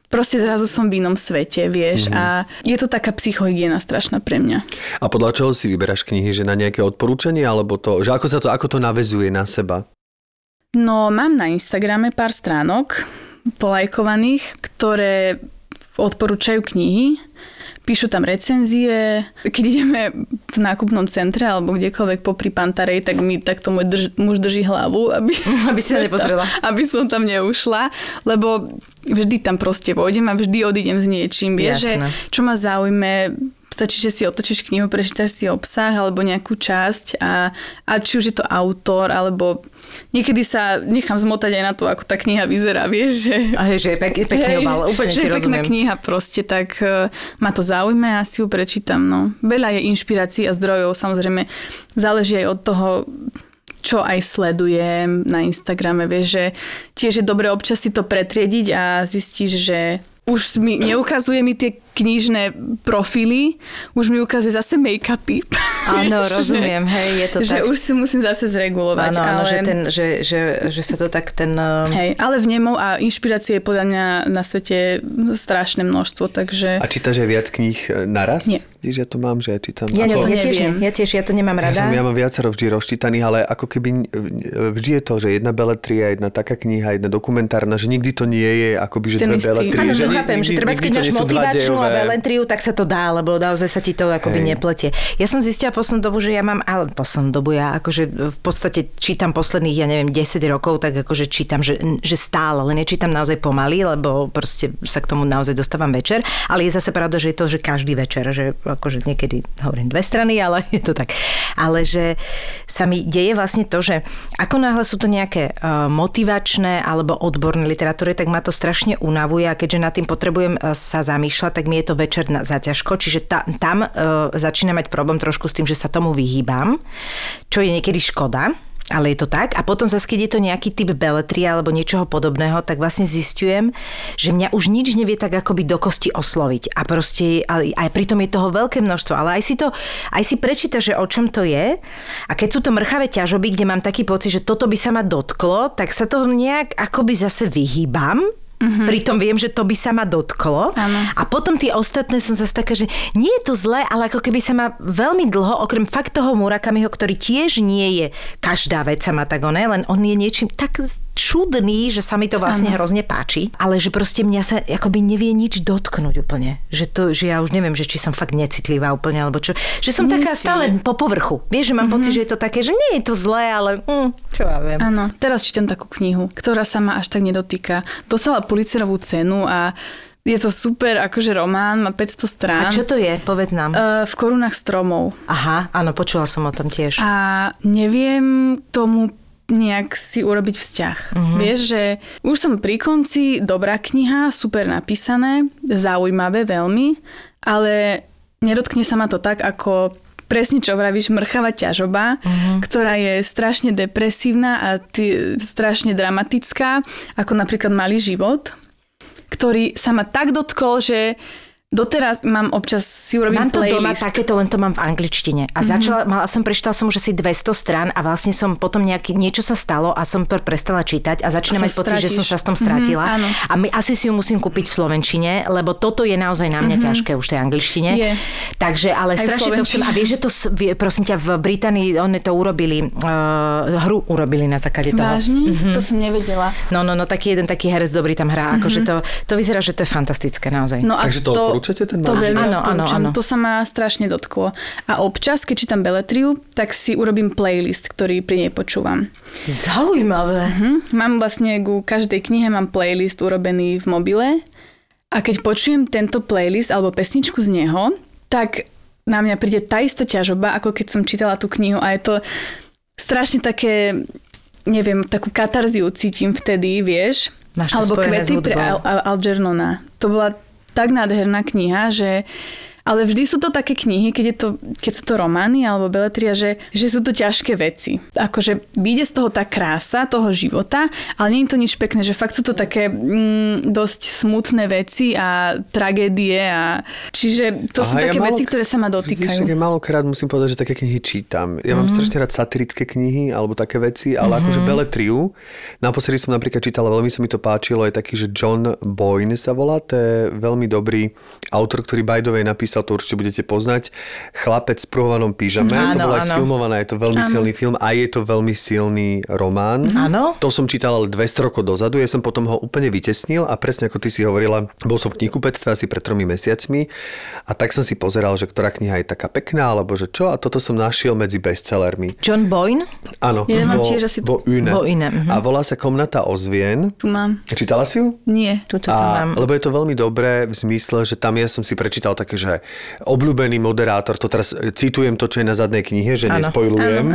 proste zrazu som v inom svete, vieš. Mhm. A je to taká psychohygiena strašná pre mňa. A podľa čoho si vyberáš knihy? Že na nejaké odporúčanie? Alebo to, že ako sa to, ako to navezuje na seba? No, mám na Instagrame pár stránok polajkovaných, ktoré odporúčajú knihy. Píšu tam recenzie. Keď ideme v nákupnom centre alebo kdekoľvek popri Pantarej, tak mi takto môj drž, muž drží hlavu, aby, Aby si sa nepozrela. aby som tam neušla, lebo vždy tam proste vojdem a vždy odídem s niečím. Vieš, že čo ma zaujme, stačí, že si otočíš knihu, prečítaš si obsah alebo nejakú časť a, a či už je to autor, alebo niekedy sa nechám zmotať aj na to, ako tá kniha vyzerá, vieš, že... A hej, že je pek, pekný Hej, obal, úplne že je pekná rozumiem. kniha proste, tak uh, ma to zaujme a si ju prečítam. No. Veľa je inšpirácií a zdrojov, samozrejme záleží aj od toho, čo aj sledujem na Instagrame, vieš, že tiež je dobre občas si to pretriediť a zistíš, že už mi neukazuje mi tie knižné profily, už mi ukazuje zase make-upy. Áno, rozumiem, hej, je to že tak. už si musím zase zregulovať. Áno, áno, ale... že, ten, že, že, že sa to tak ten... eh, Hej, ale v nemov a inšpirácie je podľa mňa na svete strašné množstvo, takže... A čítaš aj viac kníh e, naraz? Nie. Vidíš, ja to mám, že ja čítam. Ja, Ako- ja, tiež ja tiež, ja to nemám Ja, rada. som, ja mám viacero vždy rozčítaných, ale ako keby vždy je to, že jedna beletria, jedna taká kniha, jedna dokumentárna, že nikdy to nie je akoby, že Ten dve beletrie. Áno, že to chápem, že treba, keď to máš motivačnú a velentriu, tak sa to dá, lebo naozaj sa ti to akoby Hej. nepletie. Ja som zistila poslednú dobu, že ja mám, ale poslednú dobu ja akože v podstate čítam posledných, ja neviem, 10 rokov, tak akože čítam, že, že stále, ale nečítam naozaj pomaly, lebo proste sa k tomu naozaj dostávam večer, ale je zase pravda, že je to, že každý večer, že akože niekedy hovorím dve strany, ale je to tak. Ale že sa mi deje vlastne to, že ako náhle sú to nejaké uh, motivačné alebo odborné literatúry, tak ma to strašne unavuje a keďže nad tým potrebujem uh, sa zamýšľať, tak mi je to večer na, zaťažko, čiže ta, tam uh, začína mať problém trošku s tým, že sa tomu vyhýbam, čo je niekedy škoda. Ale je to tak. A potom zase, keď je to nejaký typ beletrie alebo niečoho podobného, tak vlastne zistujem, že mňa už nič nevie tak akoby do kosti osloviť. A proste, ale aj pritom je toho veľké množstvo. Ale aj si to, aj si prečíta, že o čom to je. A keď sú to mrchavé ťažoby, kde mám taký pocit, že toto by sa ma dotklo, tak sa toho nejak akoby zase vyhýbam. Mm-hmm. Pritom viem, že to by sa ma dotklo. Áno. A potom tie ostatné som zase taká, že nie je to zlé, ale ako keby sa ma veľmi dlho, okrem fakt toho Murakamiho, ktorý tiež nie je každá vec sa ma tak oné, len on je niečím tak čudný, že sa mi to vlastne Áno. hrozne páči, ale že proste mňa sa akoby nevie nič dotknúť úplne. Že, to, že ja už neviem, že či som fakt necitlivá úplne, alebo čo. Že som Nie taká si. stále po povrchu. Vieš, že mám mm-hmm. pocit, že je to také, že nie je to zlé, ale hm, čo ja viem. Áno, teraz čítam takú knihu, ktorá sa ma až tak nedotýka. Dostala Pulitzerovú cenu a je to super, akože román, má 500 strán. A čo to je? Povedz nám. Uh, v korunách stromov. Aha, áno, počula som o tom tiež. A neviem tomu nejak si urobiť vzťah. Mm-hmm. Vieš, že už som pri konci, dobrá kniha, super napísané, zaujímavé veľmi, ale nedotkne sa ma to tak, ako presne čo vravíš, mrchavá ťažoba, uh-huh. ktorá je strašne depresívna a ty, strašne dramatická, ako napríklad Malý život, ktorý sa ma tak dotkol, že Doteraz mám občas si urobím Mám to playlist. doma takéto, len to mám v angličtine. A začala, mala som, prečítala som už asi 200 strán a vlastne som potom nejaký, niečo sa stalo a som pr- prestala čítať a začínam mať pocit, že som sa s tom stratila. Mhm, áno. a my, asi si ju musím kúpiť v Slovenčine, lebo toto je naozaj na mňa ťažké už v tej angličtine. Je. Takže, ale Aj v strašne to chcem. slovenčine. A vieš, že to, prosím ťa, v Británii oni to urobili, uh, hru urobili na základe toho. Vážne? To som nevedela. No, no, no, taký jeden taký herec dobrý tam hrá. Akože to, to vyzerá, že to je fantastické naozaj. No a Takže to odporúčate, ten To veľmi? Áno, áno, áno. To sa ma strašne dotklo. A občas, keď čítam Beletriu, tak si urobím playlist, ktorý pri nej počúvam. Zaujímavé. Hm? Mám vlastne ku každej knihe mám playlist urobený v mobile a keď počujem tento playlist alebo pesničku z neho, tak na mňa príde tá istá ťažoba, ako keď som čítala tú knihu a je to strašne také, neviem, takú katarziu cítim vtedy, vieš. Máš to alebo kvety pre. Al- Al- Algernona. To bola tak nádherná kniha, že ale vždy sú to také knihy, keď, je to, keď sú to romány alebo beletria, že, že sú to ťažké veci. Akože vyjde z toho tá krása toho života, ale nie je to nič pekné, že fakt sú to také mm, dosť smutné veci a tragédie a čiže to sú Aha, ja také málo- veci, ktoré sa ma dotýkajú. ja málokrát musím povedať, že také knihy čítam. Ja Mhm. mám strašne rád satirické knihy alebo také veci, ale akože Beletriu. Naposledy som napríklad čítal, veľmi sa mi to páčilo, je taký, že John Boyne sa volá, to je veľmi dobrý autor, ktorý the way napísal, to určite budete poznať, Chlapec v pruhovanom pyžame. to Áno, bolo aj áno. sfilmované, je to veľmi silný film a je to veľmi silný román. Áno. To som čítal ale 200 rokov dozadu, ja som potom ho úplne vytesnil a presne ako ty si hovorila, bol som v knihkupectve asi pred tromi mesiacmi a tak som si pozeral, že ktorá kniha je taká pekná, alebo že čo a toto som našiel medzi bestsellermi. John Boyne? Áno, Ja mám bo, tiež asi bo Une. Bo Une, mhm. A volá sa Komnata ozvien. Tu mám. Čítala si ju? Nie. Tuto to A, mám. lebo je to veľmi dobré v zmysle, že tam ja som si prečítal také, že obľúbený moderátor, to teraz e, citujem to, čo je na zadnej knihe, že Áno. nespojlujem.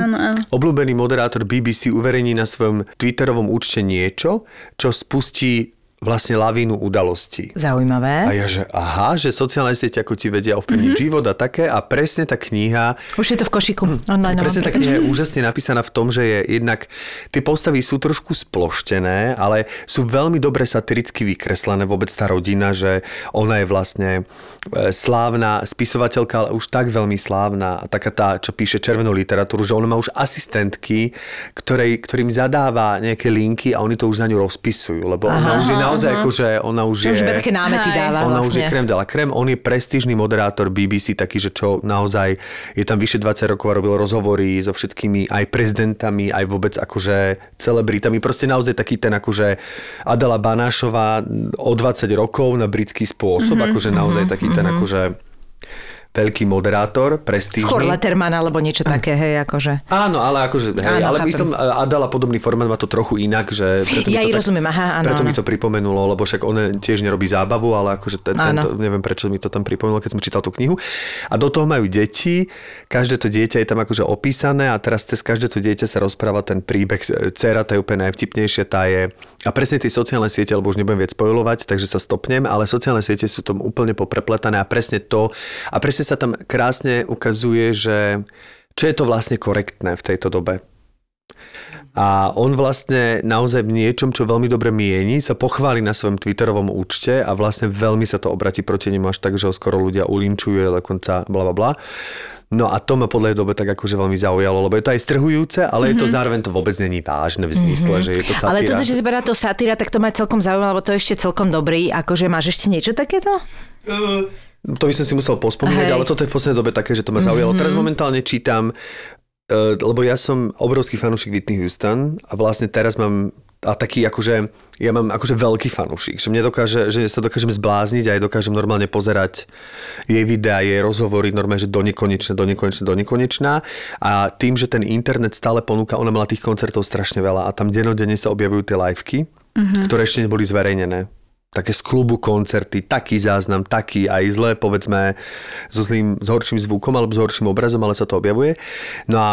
Obľúbený moderátor BBC uverejní na svojom Twitterovom účte niečo, čo spustí vlastne lavínu udalostí. Zaujímavé. A ja, že aha, že sociálne siete ako ti vedia ovplyvniť mm-hmm. život a také a presne tá kniha Už je to v košiku. Online Presne mám tak je úžasne napísaná v tom, že je jednak, tie postavy sú trošku sploštené, ale sú veľmi dobre satiricky vykreslené vôbec tá rodina, že ona je vlastne e, slávna spisovateľka, ale už tak veľmi slávna, taká tá, čo píše červenú literatúru, že ona má už asistentky, ktorej, ktorým zadáva nejaké linky a oni to už za ňu rozpisujú, lebo ona už je naozaj ako, že ona už je... už iba také námety Hej. dáva Ona už je vlastne. krem de la creme, on je prestížny moderátor BBC, taký, že čo naozaj je tam vyše 20 rokov a robil rozhovory so všetkými aj prezidentami, aj vôbec akože celebritami. Proste naozaj taký ten akože Adela Banášová o 20 rokov na britský spôsob, mm-hmm, akože naozaj taký ten akože veľký moderátor, prestížny. Skôr Letterman alebo niečo také, hej, akože. Áno, ale akože, hej, Áno, ale by som, Adela podobný formát má to trochu inak, že... Preto mi Ja to jej rozumiem, aha, áno, Preto mi áno. to pripomenulo, lebo však on tiež nerobí zábavu, ale akože ten, tento, neviem prečo mi to tam pripomenulo, keď som čítal tú knihu. A do toho majú deti, každé to dieťa je tam akože opísané a teraz cez každé to dieťa sa rozpráva ten príbeh. Cera, tá je úplne najvtipnejšia, tá je... A presne tie sociálne siete, lebo už nebudem viac spojovať, takže sa stopnem, ale sociálne siete sú tom úplne poprepletané a presne to, a presne sa tam krásne ukazuje, že čo je to vlastne korektné v tejto dobe. A on vlastne naozaj v niečom, čo veľmi dobre mieni, sa pochváli na svojom Twitterovom účte a vlastne veľmi sa to obratí proti nemu až tak, že ho skoro ľudia ulinčujú, dokonca bla bla bla. No a to ma podľa jej dobe tak akože veľmi zaujalo, lebo je to aj strhujúce, ale mm-hmm. je to zároveň to vôbec není vážne v zmysle, mm-hmm. že je to satíra. Ale toto, že si berá to satíra, tak to ma celkom zaujíma, lebo to je ešte celkom dobrý. Akože máš ešte niečo takéto? To by som si musel pospomínať, Hej. ale toto je v poslednej dobe také, že to ma zaujalo. Mm-hmm. Teraz momentálne čítam, eh, lebo ja som obrovský fanúšik Whitney Houston a vlastne teraz mám a taký akože, ja mám akože veľký fanúšik, že mne dokáže, že sa dokážem zblázniť a aj dokážem normálne pozerať jej videá, jej rozhovory, normálne, že do nekonečna, do nekonečna, do nekonečna a tým, že ten internet stále ponúka, ona mala tých koncertov strašne veľa a tam denodenne sa objavujú tie liveky, mm-hmm. ktoré ešte neboli zverejnené také z klubu koncerty, taký záznam, taký aj zlé, povedzme, so zlým, s horším zvukom alebo s horším obrazom, ale sa to objavuje. No a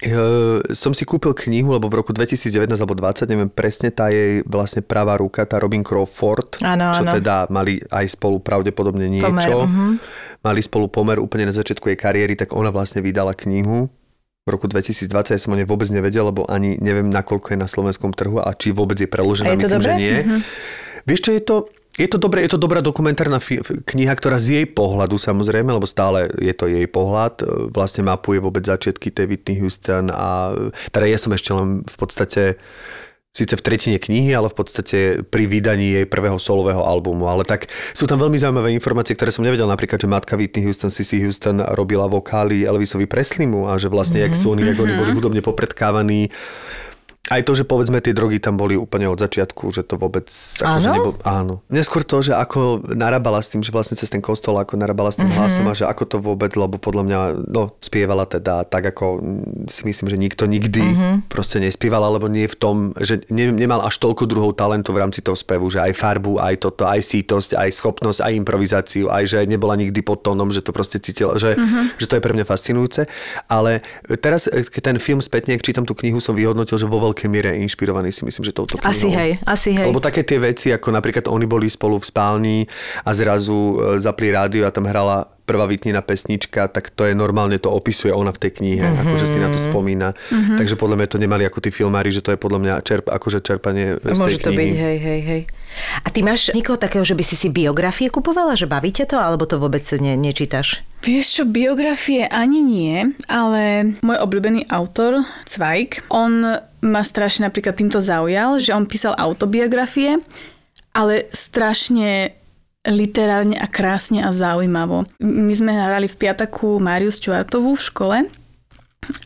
Uh, som si kúpil knihu, lebo v roku 2019 alebo 20, neviem presne, tá jej vlastne pravá ruka, tá Robin Crawford, Áno, čo áno. teda mali aj spolu pravdepodobne niečo. Pomer, mhm. Mali spolu pomer úplne na začiatku jej kariéry, tak ona vlastne vydala knihu v roku 2020, ja som o nej vôbec nevedel, lebo ani neviem, nakoľko je na slovenskom trhu a či vôbec je preložená, je myslím, dobré? že nie. Vieš čo, je to, je to dobré, je to dobrá dokumentárna fi- kniha, ktorá z jej pohľadu samozrejme, lebo stále je to jej pohľad, e, vlastne mapuje vôbec začiatky tej Whitney Houston a e, teda ja som ešte len v podstate síce v tretine knihy, ale v podstate pri vydaní jej prvého solového albumu. Ale tak sú tam veľmi zaujímavé informácie, ktoré som nevedel. Napríklad, že matka Whitney Houston, Sissy Houston robila vokály Elvisovi Preslimu a že vlastne, mm-hmm. jak sú oni, jak oni boli hudobne popredkávaní. Aj to, že povedzme tie drogy tam boli úplne od začiatku, že to vôbec... Akože Áno? nebol, áno. Neskôr to, že ako narábala s tým, že vlastne cez ten kostol, ako narábala s tým mm-hmm. hlasom a že ako to vôbec, lebo podľa mňa, no, spievala teda tak, ako mm, si myslím, že nikto nikdy mm-hmm. proste nespieval, alebo nie v tom, že ne, nemal až toľko druhov talentu v rámci toho spevu, že aj farbu, aj toto, aj sítosť, aj schopnosť, aj improvizáciu, aj že nebola nikdy pod tónom, že to proste cítila, že, mm-hmm. že to je pre mňa fascinujúce. Ale teraz, keď ten film spätne, keď čítam tú knihu, som vyhodnotil, že vo veľkej miere inšpirovaný si myslím, že touto knihou. Asi hej, asi hej. Lebo také tie veci, ako napríklad oni boli spolu v spálni a zrazu e, zapli rádio a tam hrala prvá vytnená pesnička, tak to je normálne, to opisuje ona v tej knihe, mm-hmm. akože si na to spomína. Mm-hmm. Takže podľa mňa to nemali ako tí filmári, že to je podľa mňa čerp, akože čerpanie z tej Môže to knihy. byť, hej, hej, hej. A ty máš nikoho takého, že by si si biografie kupovala, že bavíte to, alebo to vôbec ne, nečítaš? Vieš čo, biografie ani nie, ale môj obľúbený autor, Zweig, on ma strašne napríklad týmto zaujal, že on písal autobiografie, ale strašne literárne a krásne a zaujímavo. My sme hrali v piataku Máriu Stuartovú v škole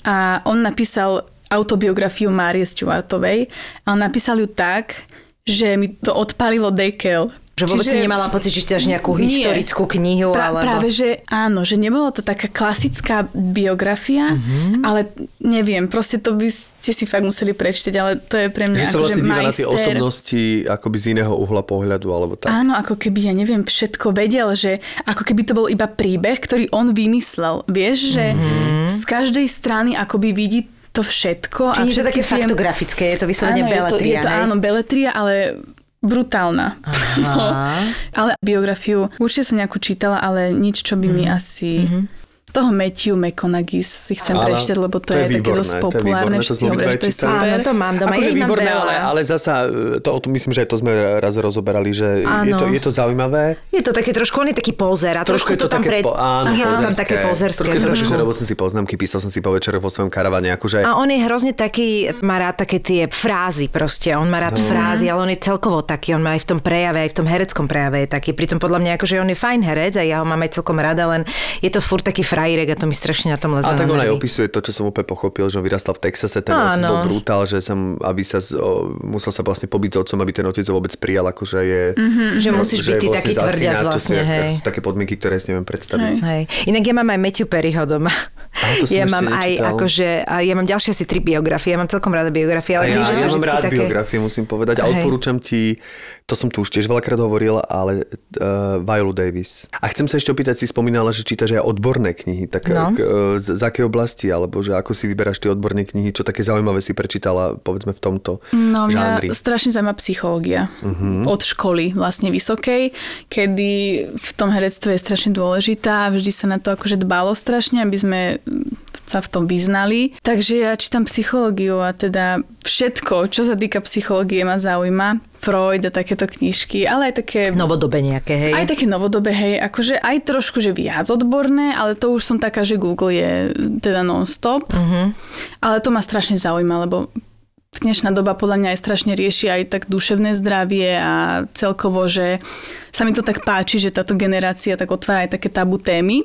a on napísal autobiografiu Márie Stuartovej a on napísal ju tak, že mi to odpalilo dekel. Že vôbec si nemala pocit, že čítaš nejakú Nie. historickú knihu? Pra, alebo... Práve, že áno, že nebolo to taká klasická biografia, Mhm. ale neviem, proste to by ste si fakt museli prečítať, ale to je pre mňa Že sa akože vlastne díva na tie majster. osobnosti akoby z iného uhla pohľadu, alebo tak. Áno, ako keby, ja neviem, všetko vedel, že ako keby to bol iba príbeh, ktorý on vymyslel. Vieš, že Mhm. z každej strany akoby vidí to všetko. Čiže je to také tie- faktografické, je to vyslovene Áno, je to, beletria, je to, áno, beletria, ale brutálna. No, ale biografiu určite som nejakú čítala, ale nič, čo by mi Mhm. asi... Toho Matthew McConaughey si chcem Áno, prečítať, lebo to, je, také výborné, dosť to je populárne. výborné, to sme to je super. Áno, to mám doma. Akože ja výborné, veľa. ale, ale zasa, e, to, to myslím, že to sme raz rozoberali, že je to, je to zaujímavé. Je to také trošku, on je taký pózer a trošku, je to tam také pre... po- áno, je to tam také pozerské. Trošku je to také, trošku. robil som si poznámky, písal som si po večere vo svojom karavane, akože... A on je hrozne taký, má rád také tie frázy proste, on má rád No. frázy, ale on je celkovo taký, on má aj v tom prejave, aj v tom hereckom prejave je taký. Pritom podľa mňa akože on je fajn herec a ja ho mám aj celkom rada, len je to furt taký frajírek a to mi strašne na tom leze A tak on aj opisuje to, čo som úplne pochopil, že on vyrastal v Texase, ten otec Áno. bol brutál, že som, aby sa, o, musel sa vlastne pobiť s otcom, aby ten otec ho vôbec prijal, akože je... Že musíš že byť ty taký tvrdiac čo sú, vlastne, jak- hej. sú také podmienky, ktoré si neviem predstaviť. Hej. Inak ja mám aj Matthew Perryho doma. Aha, to som ja ešte mám aj nečítal. akože, a ja mám ďalšie asi tri biografie, ja mám celkom rada biografie, ale ja, je to ja mám rád také... biografie, musím povedať. A Hej. odporúčam ti, to som tu už tiež veľakrát hovoril, ale uh, Viola Davis. A chcem sa ešte opýtať, si spomínala, že čítaš aj odborné knihy. Tak No. k, uh, z, z akej oblasti, alebo že ako si vyberáš tie odborné knihy, čo také zaujímavé si prečítala, povedzme v tomto No žánri. mňa strašne zaujíma psychológia uh-huh. od školy vlastne vysokej, kedy v tom herectve je strašne dôležitá a vždy sa na to akože dbalo strašne, aby sme sa v tom vyznali. Takže ja čítam psychológiu a teda všetko, čo sa týka psychológie ma zaujíma. Freud a takéto knižky, ale aj také... Novodobé nejaké, hej. Aj také novodobé, hej, akože aj trošku, že viac odborné, ale to už som taká, že Google je teda non-stop. Uh-huh. Ale to ma strašne zaujíma, lebo dnešná doba podľa mňa aj strašne rieši aj tak duševné zdravie a celkovo, že sa mi to tak páči, že táto generácia tak otvára aj také tabu témy.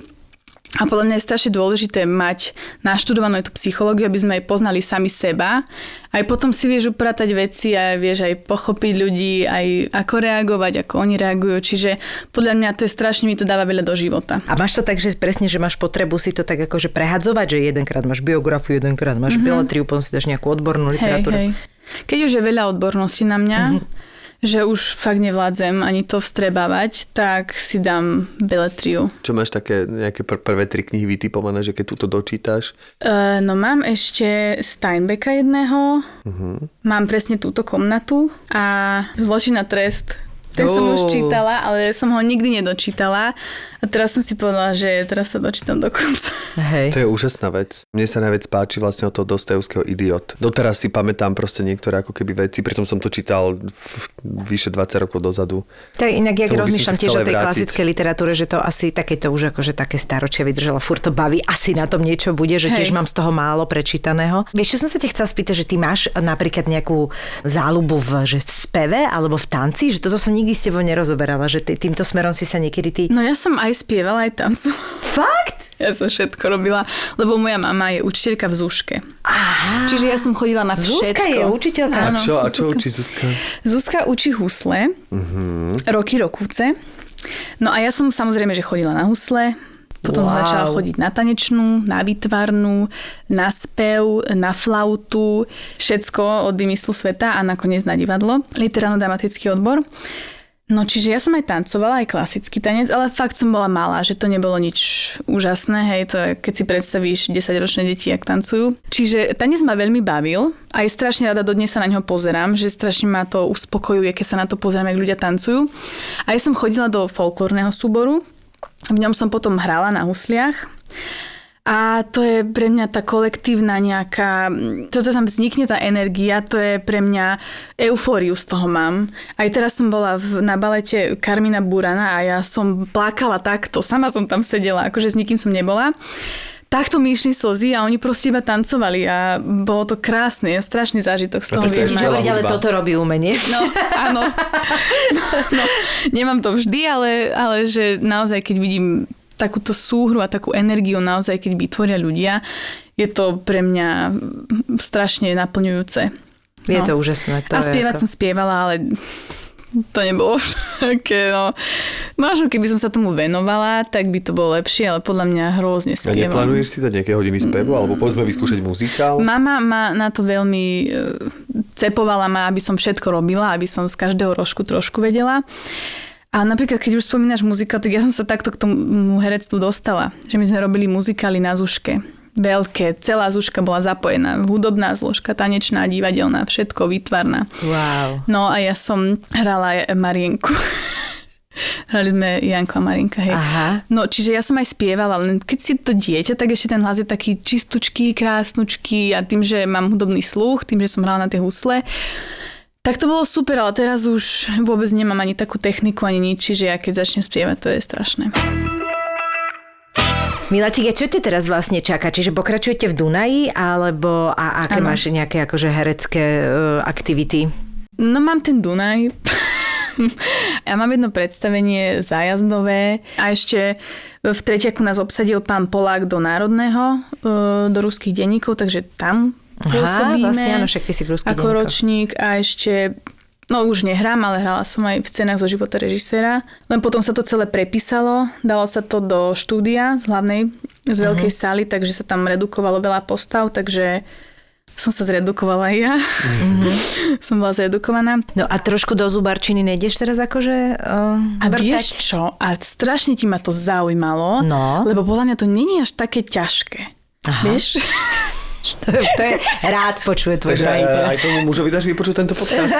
A podľa mňa je strašne dôležité mať naštudovanú tú psychológiu, aby sme aj poznali sami seba. Aj potom si vieš upratať veci a vieš aj pochopiť ľudí, aj ako reagovať, ako oni reagujú. Čiže podľa mňa to je strašne, mi to dáva veľa do života. A máš to tak, že presne, že máš potrebu si to tak akože prehadzovať, že jedenkrát máš biografiu, jedenkrát máš mm-hmm. beletriu, potom si dáš nejakú odbornú Hej, literatúru. hej. Keď už je veľa odborností na mňa, že už fakt nevládzem ani to vstrebávať, tak si dám beletriu. Čo máš také nejaké pr- prvé tri knihy vytipované, že keď túto dočítaš? Uh, no mám ešte Steinbecka jedného, uh-huh. mám presne túto komnatu a Zločina trest. Ten som už čítala, ale som ho nikdy nedočítala. A teraz som si povedala, že teraz sa dočítam do konca. Hej. To je úžasná vec. Mne sa najviac páči vlastne od toho Dostojevského idiot. Doteraz si pamätám proste niektoré ako keby veci, pritom som to čítal v, vyše 20 rokov dozadu. Tak inak, jak Tomu by som rozmýšľam tiež o tej vrátiť. klasickej literatúre, že to asi takéto už akože také staročia vydržala, furt to baví, asi na tom niečo bude, že tiež Hej. mám z toho málo prečítaného. Vieš, čo som sa ťa chcela spýtať, že ty máš napríklad nejakú záľubu v, že v speve alebo v tanci, že toto som nikdy s tebou nerozoberala, že ty, týmto smerom si sa niekedy ty... No ja som aj spievala, aj tancovala. Fakt? Ja som všetko robila, lebo moja mama je učiteľka v Zúške. Aha. Čiže ja som chodila na všetko. Zuzka je učiteľka. A Áno, čo, a čo Zuzka. učí Zuzka? Zuzka učí husle, roky, rokúce. No a ja som samozrejme, že chodila na husle, potom Wow. wow. začala chodiť na tanečnú, na výtvarnú, na spev, na flautu, všetko od vymyslu sveta a nakoniec na divadlo, literárno-dramatický odbor. No čiže ja som aj tancovala, aj klasický tanec, ale fakt som bola malá, že to nebolo nič úžasné, hej, to je, keď si predstavíš 10-ročné deti, jak tancujú. Čiže tanec ma veľmi bavil, aj strašne rada dodnes sa na ňo pozerám, že strašne ma to uspokojuje, keď sa na to pozerám, jak ľudia tancujú. A ja som chodila do folklórneho súboru, v ňom som potom hrala na husliach. A to je pre mňa tá kolektívna nejaká, toto tam vznikne tá energia, to je pre mňa eufóriu z toho mám. Aj teraz som bola v, na balete Karmina Burana a ja som plakala takto, sama som tam sedela, akože s nikým som nebola. Takto mi išli slzy a oni proste iba tancovali a bolo to krásne, strašný zážitok z toho to viem čo? ale toto robí umenie. No, áno. No, no, nemám to vždy, ale, ale že naozaj, keď vidím takúto súhru a takú energiu naozaj, keď vytvoria ľudia, je to pre mňa strašne naplňujúce. Je No. to úžasné. To a je spievať ako... som spievala, ale to nebolo také, no. Možno keby som sa tomu venovala, tak by to bolo lepšie, ale podľa mňa hrozne A spievam. neplánuješ si dať nejaké hodiny spevu, alebo povedzme vyskúšať muzikál? Mama ma na to veľmi e, cepovala ma, aby som všetko robila, aby som z každého rožku trošku vedela. A napríklad, keď už spomínaš muzikál, tak ja som sa takto k tomu herectvu dostala. Že my sme robili muzikály na Zuške. Veľké, celá Zuška bola zapojená. Hudobná zložka, tanečná, divadelná, všetko, výtvarná. Wow. No a ja som hrala Marienku. Hrali sme Janko a Marinka, hej. Aha. No, čiže ja som aj spievala, len keď si to dieťa, tak ešte ten hlas je taký čistučký, krásnučký a tým, že mám hudobný sluch, tým, že som hrala na tie husle, tak to bolo super, ale teraz už vôbec nemám ani takú techniku, ani nič, čiže ja keď začnem spievať, to je strašné. Milatík, a čo ti teraz vlastne čaká? Čiže pokračujete v Dunaji, alebo a aké Áno. máš nejaké akože herecké uh, aktivity? No mám ten Dunaj. Ja mám jedno predstavenie zájazdové a ešte v Tretiaku nás obsadil pán Polák do Národného, e, do ruských denníkov, takže tam Aha, vlastne áno, však ty si ako denníkoch. ročník a ešte No už nehrám, ale hrala som aj v cenách zo života režiséra. Len potom sa to celé prepísalo, dalo sa to do štúdia z hlavnej, z veľkej Mhm. sály, takže sa tam redukovalo veľa postav, takže som sa zredukovala aj ja. Mhm. som bola zredukovaná. No a trošku do zubarčiny nejdeš teraz akože uh, A vieš čo? A strašne ti ma to zaujímalo, No. lebo podľa mňa to není až také ťažké. Aha. Vieš? To, je- to je, rád počuje tvoj drahý aj, teraz. aj tomu mužovi dáš vypočuť tento podcast?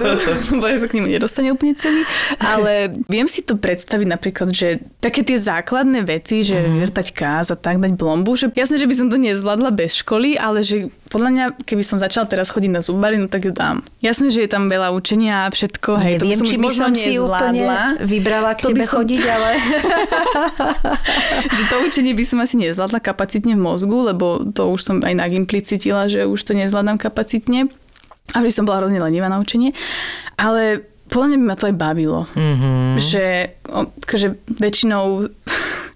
Bo ja sa k nemu nedostane úplne celý. Ale viem si to predstaviť napríklad, že také tie základné veci, že Mhm. vyvrtať káz a tak dať blombu, že jasné, že by som to nezvládla bez školy, ale že podľa mňa, keby som začala teraz chodiť na zubarinu, tak ju dám. Jasné, že je tam veľa učenia a všetko. Hej, to Neviem, som či by som si úplne nezvládla. vybrala k To by tebe som- chodiť, ale... že to učenie by som asi nezvládla kapacitne v mozgu, lebo to už som aj na Gimply cítila, že už to nezvládam kapacitne. A že som bola hrozne lenivá na učenie. Ale podľa mňa by ma to aj bavilo. Mm-hmm. Že o, akože väčšinou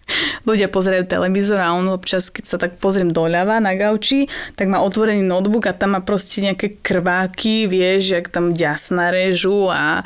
ľudia pozerajú televízor a on občas, keď sa tak pozriem doľava na gauči, tak má otvorený notebook a tam má proste nejaké krváky, vieš, jak tam ďasna režu a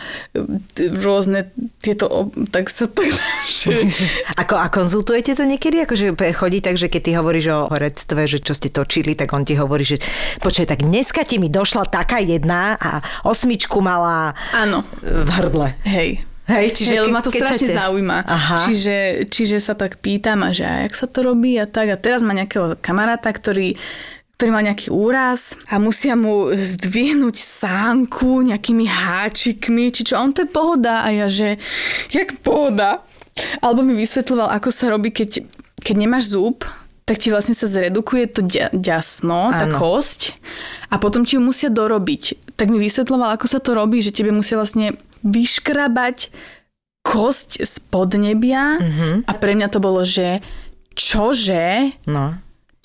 t- rôzne tieto, tak sa tak... Že... Ako, a konzultujete to niekedy? Akože chodí tak, že keď ty hovoríš o herectve, že čo ste točili, tak on ti hovorí, že počuj, tak dneska ti mi došla taká jedna a osmičku mala Áno. v hrdle. Hej. Hej, čiže Hej, ke- ma to strašne chcete- zaujíma. Aha. Čiže, čiže sa tak pýtam a že a jak sa to robí a tak. A teraz má nejakého kamaráta, ktorý ktorý mal nejaký úraz a musia mu zdvihnúť sánku nejakými háčikmi, či čo, on to je pohoda a ja, že jak pohoda. Alebo mi vysvetľoval, ako sa robí, keď, keď nemáš zub, tak ti vlastne sa zredukuje to ďa- ďasno, tá Áno. kosť a potom ti ju musia dorobiť. Tak mi vysvetľoval, ako sa to robí, že tebe musia vlastne vyškrabať kosť z podnebia a pre mňa to bolo, že čože? No.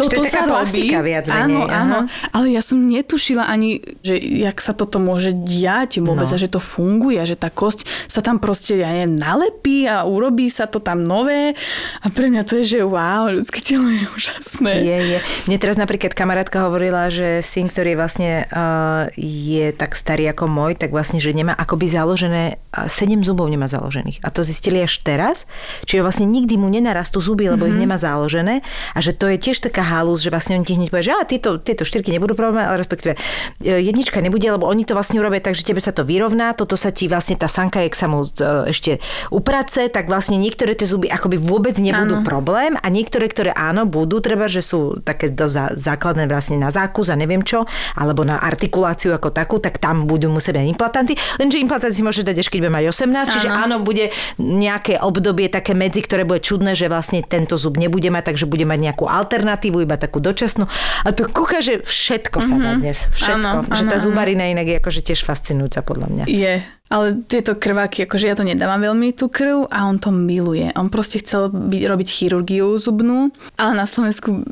Toto to sa robí. viac áno, menej, áno. aha. Ale ja som netušila ani, že jak sa toto môže diať vôbec No. a že to funguje, že tá kosť sa tam proste, ja neviem, nalepí a urobí sa to tam nové. A pre mňa to je, že wow, ľudské telo je úžasné. Je, je. Mne teraz napríklad kamarátka hovorila, že syn, ktorý vlastne uh, je tak starý ako môj, tak vlastne, že nemá akoby založené, uh, 7 zubov nemá založených. A to zistili až teraz. Čiže vlastne nikdy mu nenarastú zuby, lebo mm-hmm. ich nemá založené. A že to je tiež taká halus, že vlastne oni ti hneď povie, že a tieto, tieto štyrky nebudú problém, ale respektíve e, jednička nebude, lebo oni to vlastne urobia tak, že tebe sa to vyrovná, toto sa ti vlastne tá sanka, jak sa mu e, ešte uprace, tak vlastne niektoré tie zuby akoby vôbec nebudú Áno. problém a niektoré, ktoré áno, budú, treba, že sú také dosť zá- základné vlastne na zákus a neviem čo, alebo na artikuláciu ako takú, tak tam budú musieť mať implantanty. Lenže implantanty si môže dať, až keď bude mať 18, čiže áno, bude nejaké obdobie také medzi, ktoré bude čudné, že vlastne tento zub nebude mať, takže bude mať nejakú alternatívu, iba takú dočasnú. A to kúka, že všetko sa dá dnes. Všetko. Áno, že tá áno, áno. zubarina inak je akože tiež fascinujúca podľa mňa. Je. Ale tieto krváky, akože ja to nedávam veľmi tú krv a on to miluje. On proste chcel by, robiť chirurgiu zubnú, ale na Slovensku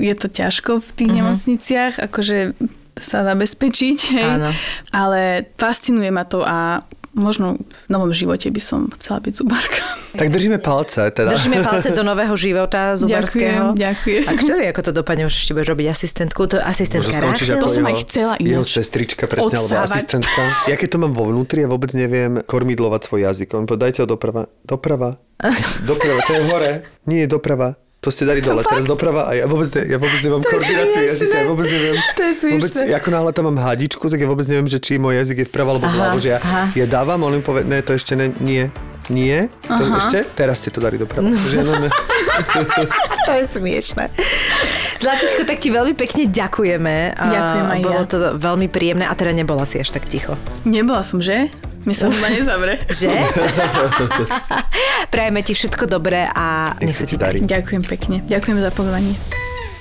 je to ťažko v tých mm-hmm. nemocniciach, akože sa zabezpečiť, hej. Áno. Ale fascinuje ma to a možno v novom živote by som chcela byť zubárka. Tak držíme palce teda. Držíme palce do nového života zubarského. Ďakujem, ďakujem. A kto vie, ako to dopadne, už ešte budeš robiť asistentku, to asistentka skončiť Rachel. To som aj chcela ináč. jeho sestrička, presne, alebo Odsávať. asistentka. Ja keď to mám vo vnútri, ja vôbec neviem kormidlovať svoj jazyk. On povedal, dajte ho doprava. Doprava. Doprava, to je hore. Nie, doprava. To ste dali dole, teraz doprava a ja vôbec, ne, ja vôbec nemám koordináciu smiešné. jazyka, ja vôbec neviem. To je smiešné. Vôbec, ako náhle tam mám hadičku, tak ja vôbec neviem, že či môj jazyk je vpravo alebo vľavo, že ja, aha. ja dávam, on mi povie, ne, to ešte ne, nie, nie, to Aha. ešte, teraz ste to dali doprava. Takže ja normálne- To je smiešné. Zlatičko, tak ti veľmi pekne ďakujeme. Ďakujem aj Bolo ja. to veľmi príjemné a teda nebola si až tak ticho. Nebola som, že? Mi sa zuba nezavre. Že? Prajeme ti všetko dobré a nech sa ti darí. Ďakujem pekne. Ďakujem za pozvanie.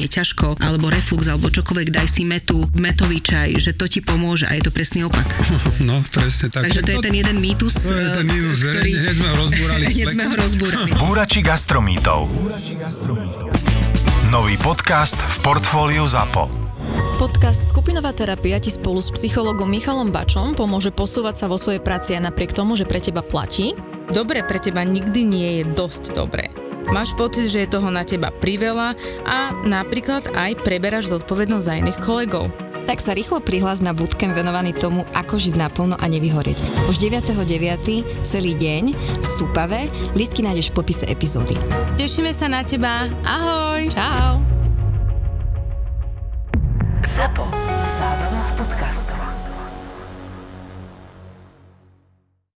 je ťažko, alebo reflux, alebo čokoľvek, daj si metu, metový čaj, že to ti pomôže a je to presný opak. No, presne tak. Takže to je ten jeden mýtus, To je ten mýtus, eh, ktorý... hneď sme ho rozbúrali Hneď sme ho rozbúrali. Búrači gastromítov. Nový podcast v portfóliu ZAPO. Podcast Skupinová terapia ti spolu s psychologom Michalom Bačom pomôže posúvať sa vo svojej práci aj napriek tomu, že pre teba platí. Dobre pre teba nikdy nie je dosť dobré. Máš pocit, že je toho na teba priveľa a napríklad aj preberáš zodpovednosť za iných kolegov. tak sa rýchlo prihlás na bootcamp venovaný tomu, ako žiť naplno a nevyhorieť. Už 9.9. celý deň v Stupave. Lístky nájdeš v popise epizódy. Tešíme sa na teba. Ahoj! Čau! Zapo. Zábrná v podcastovách.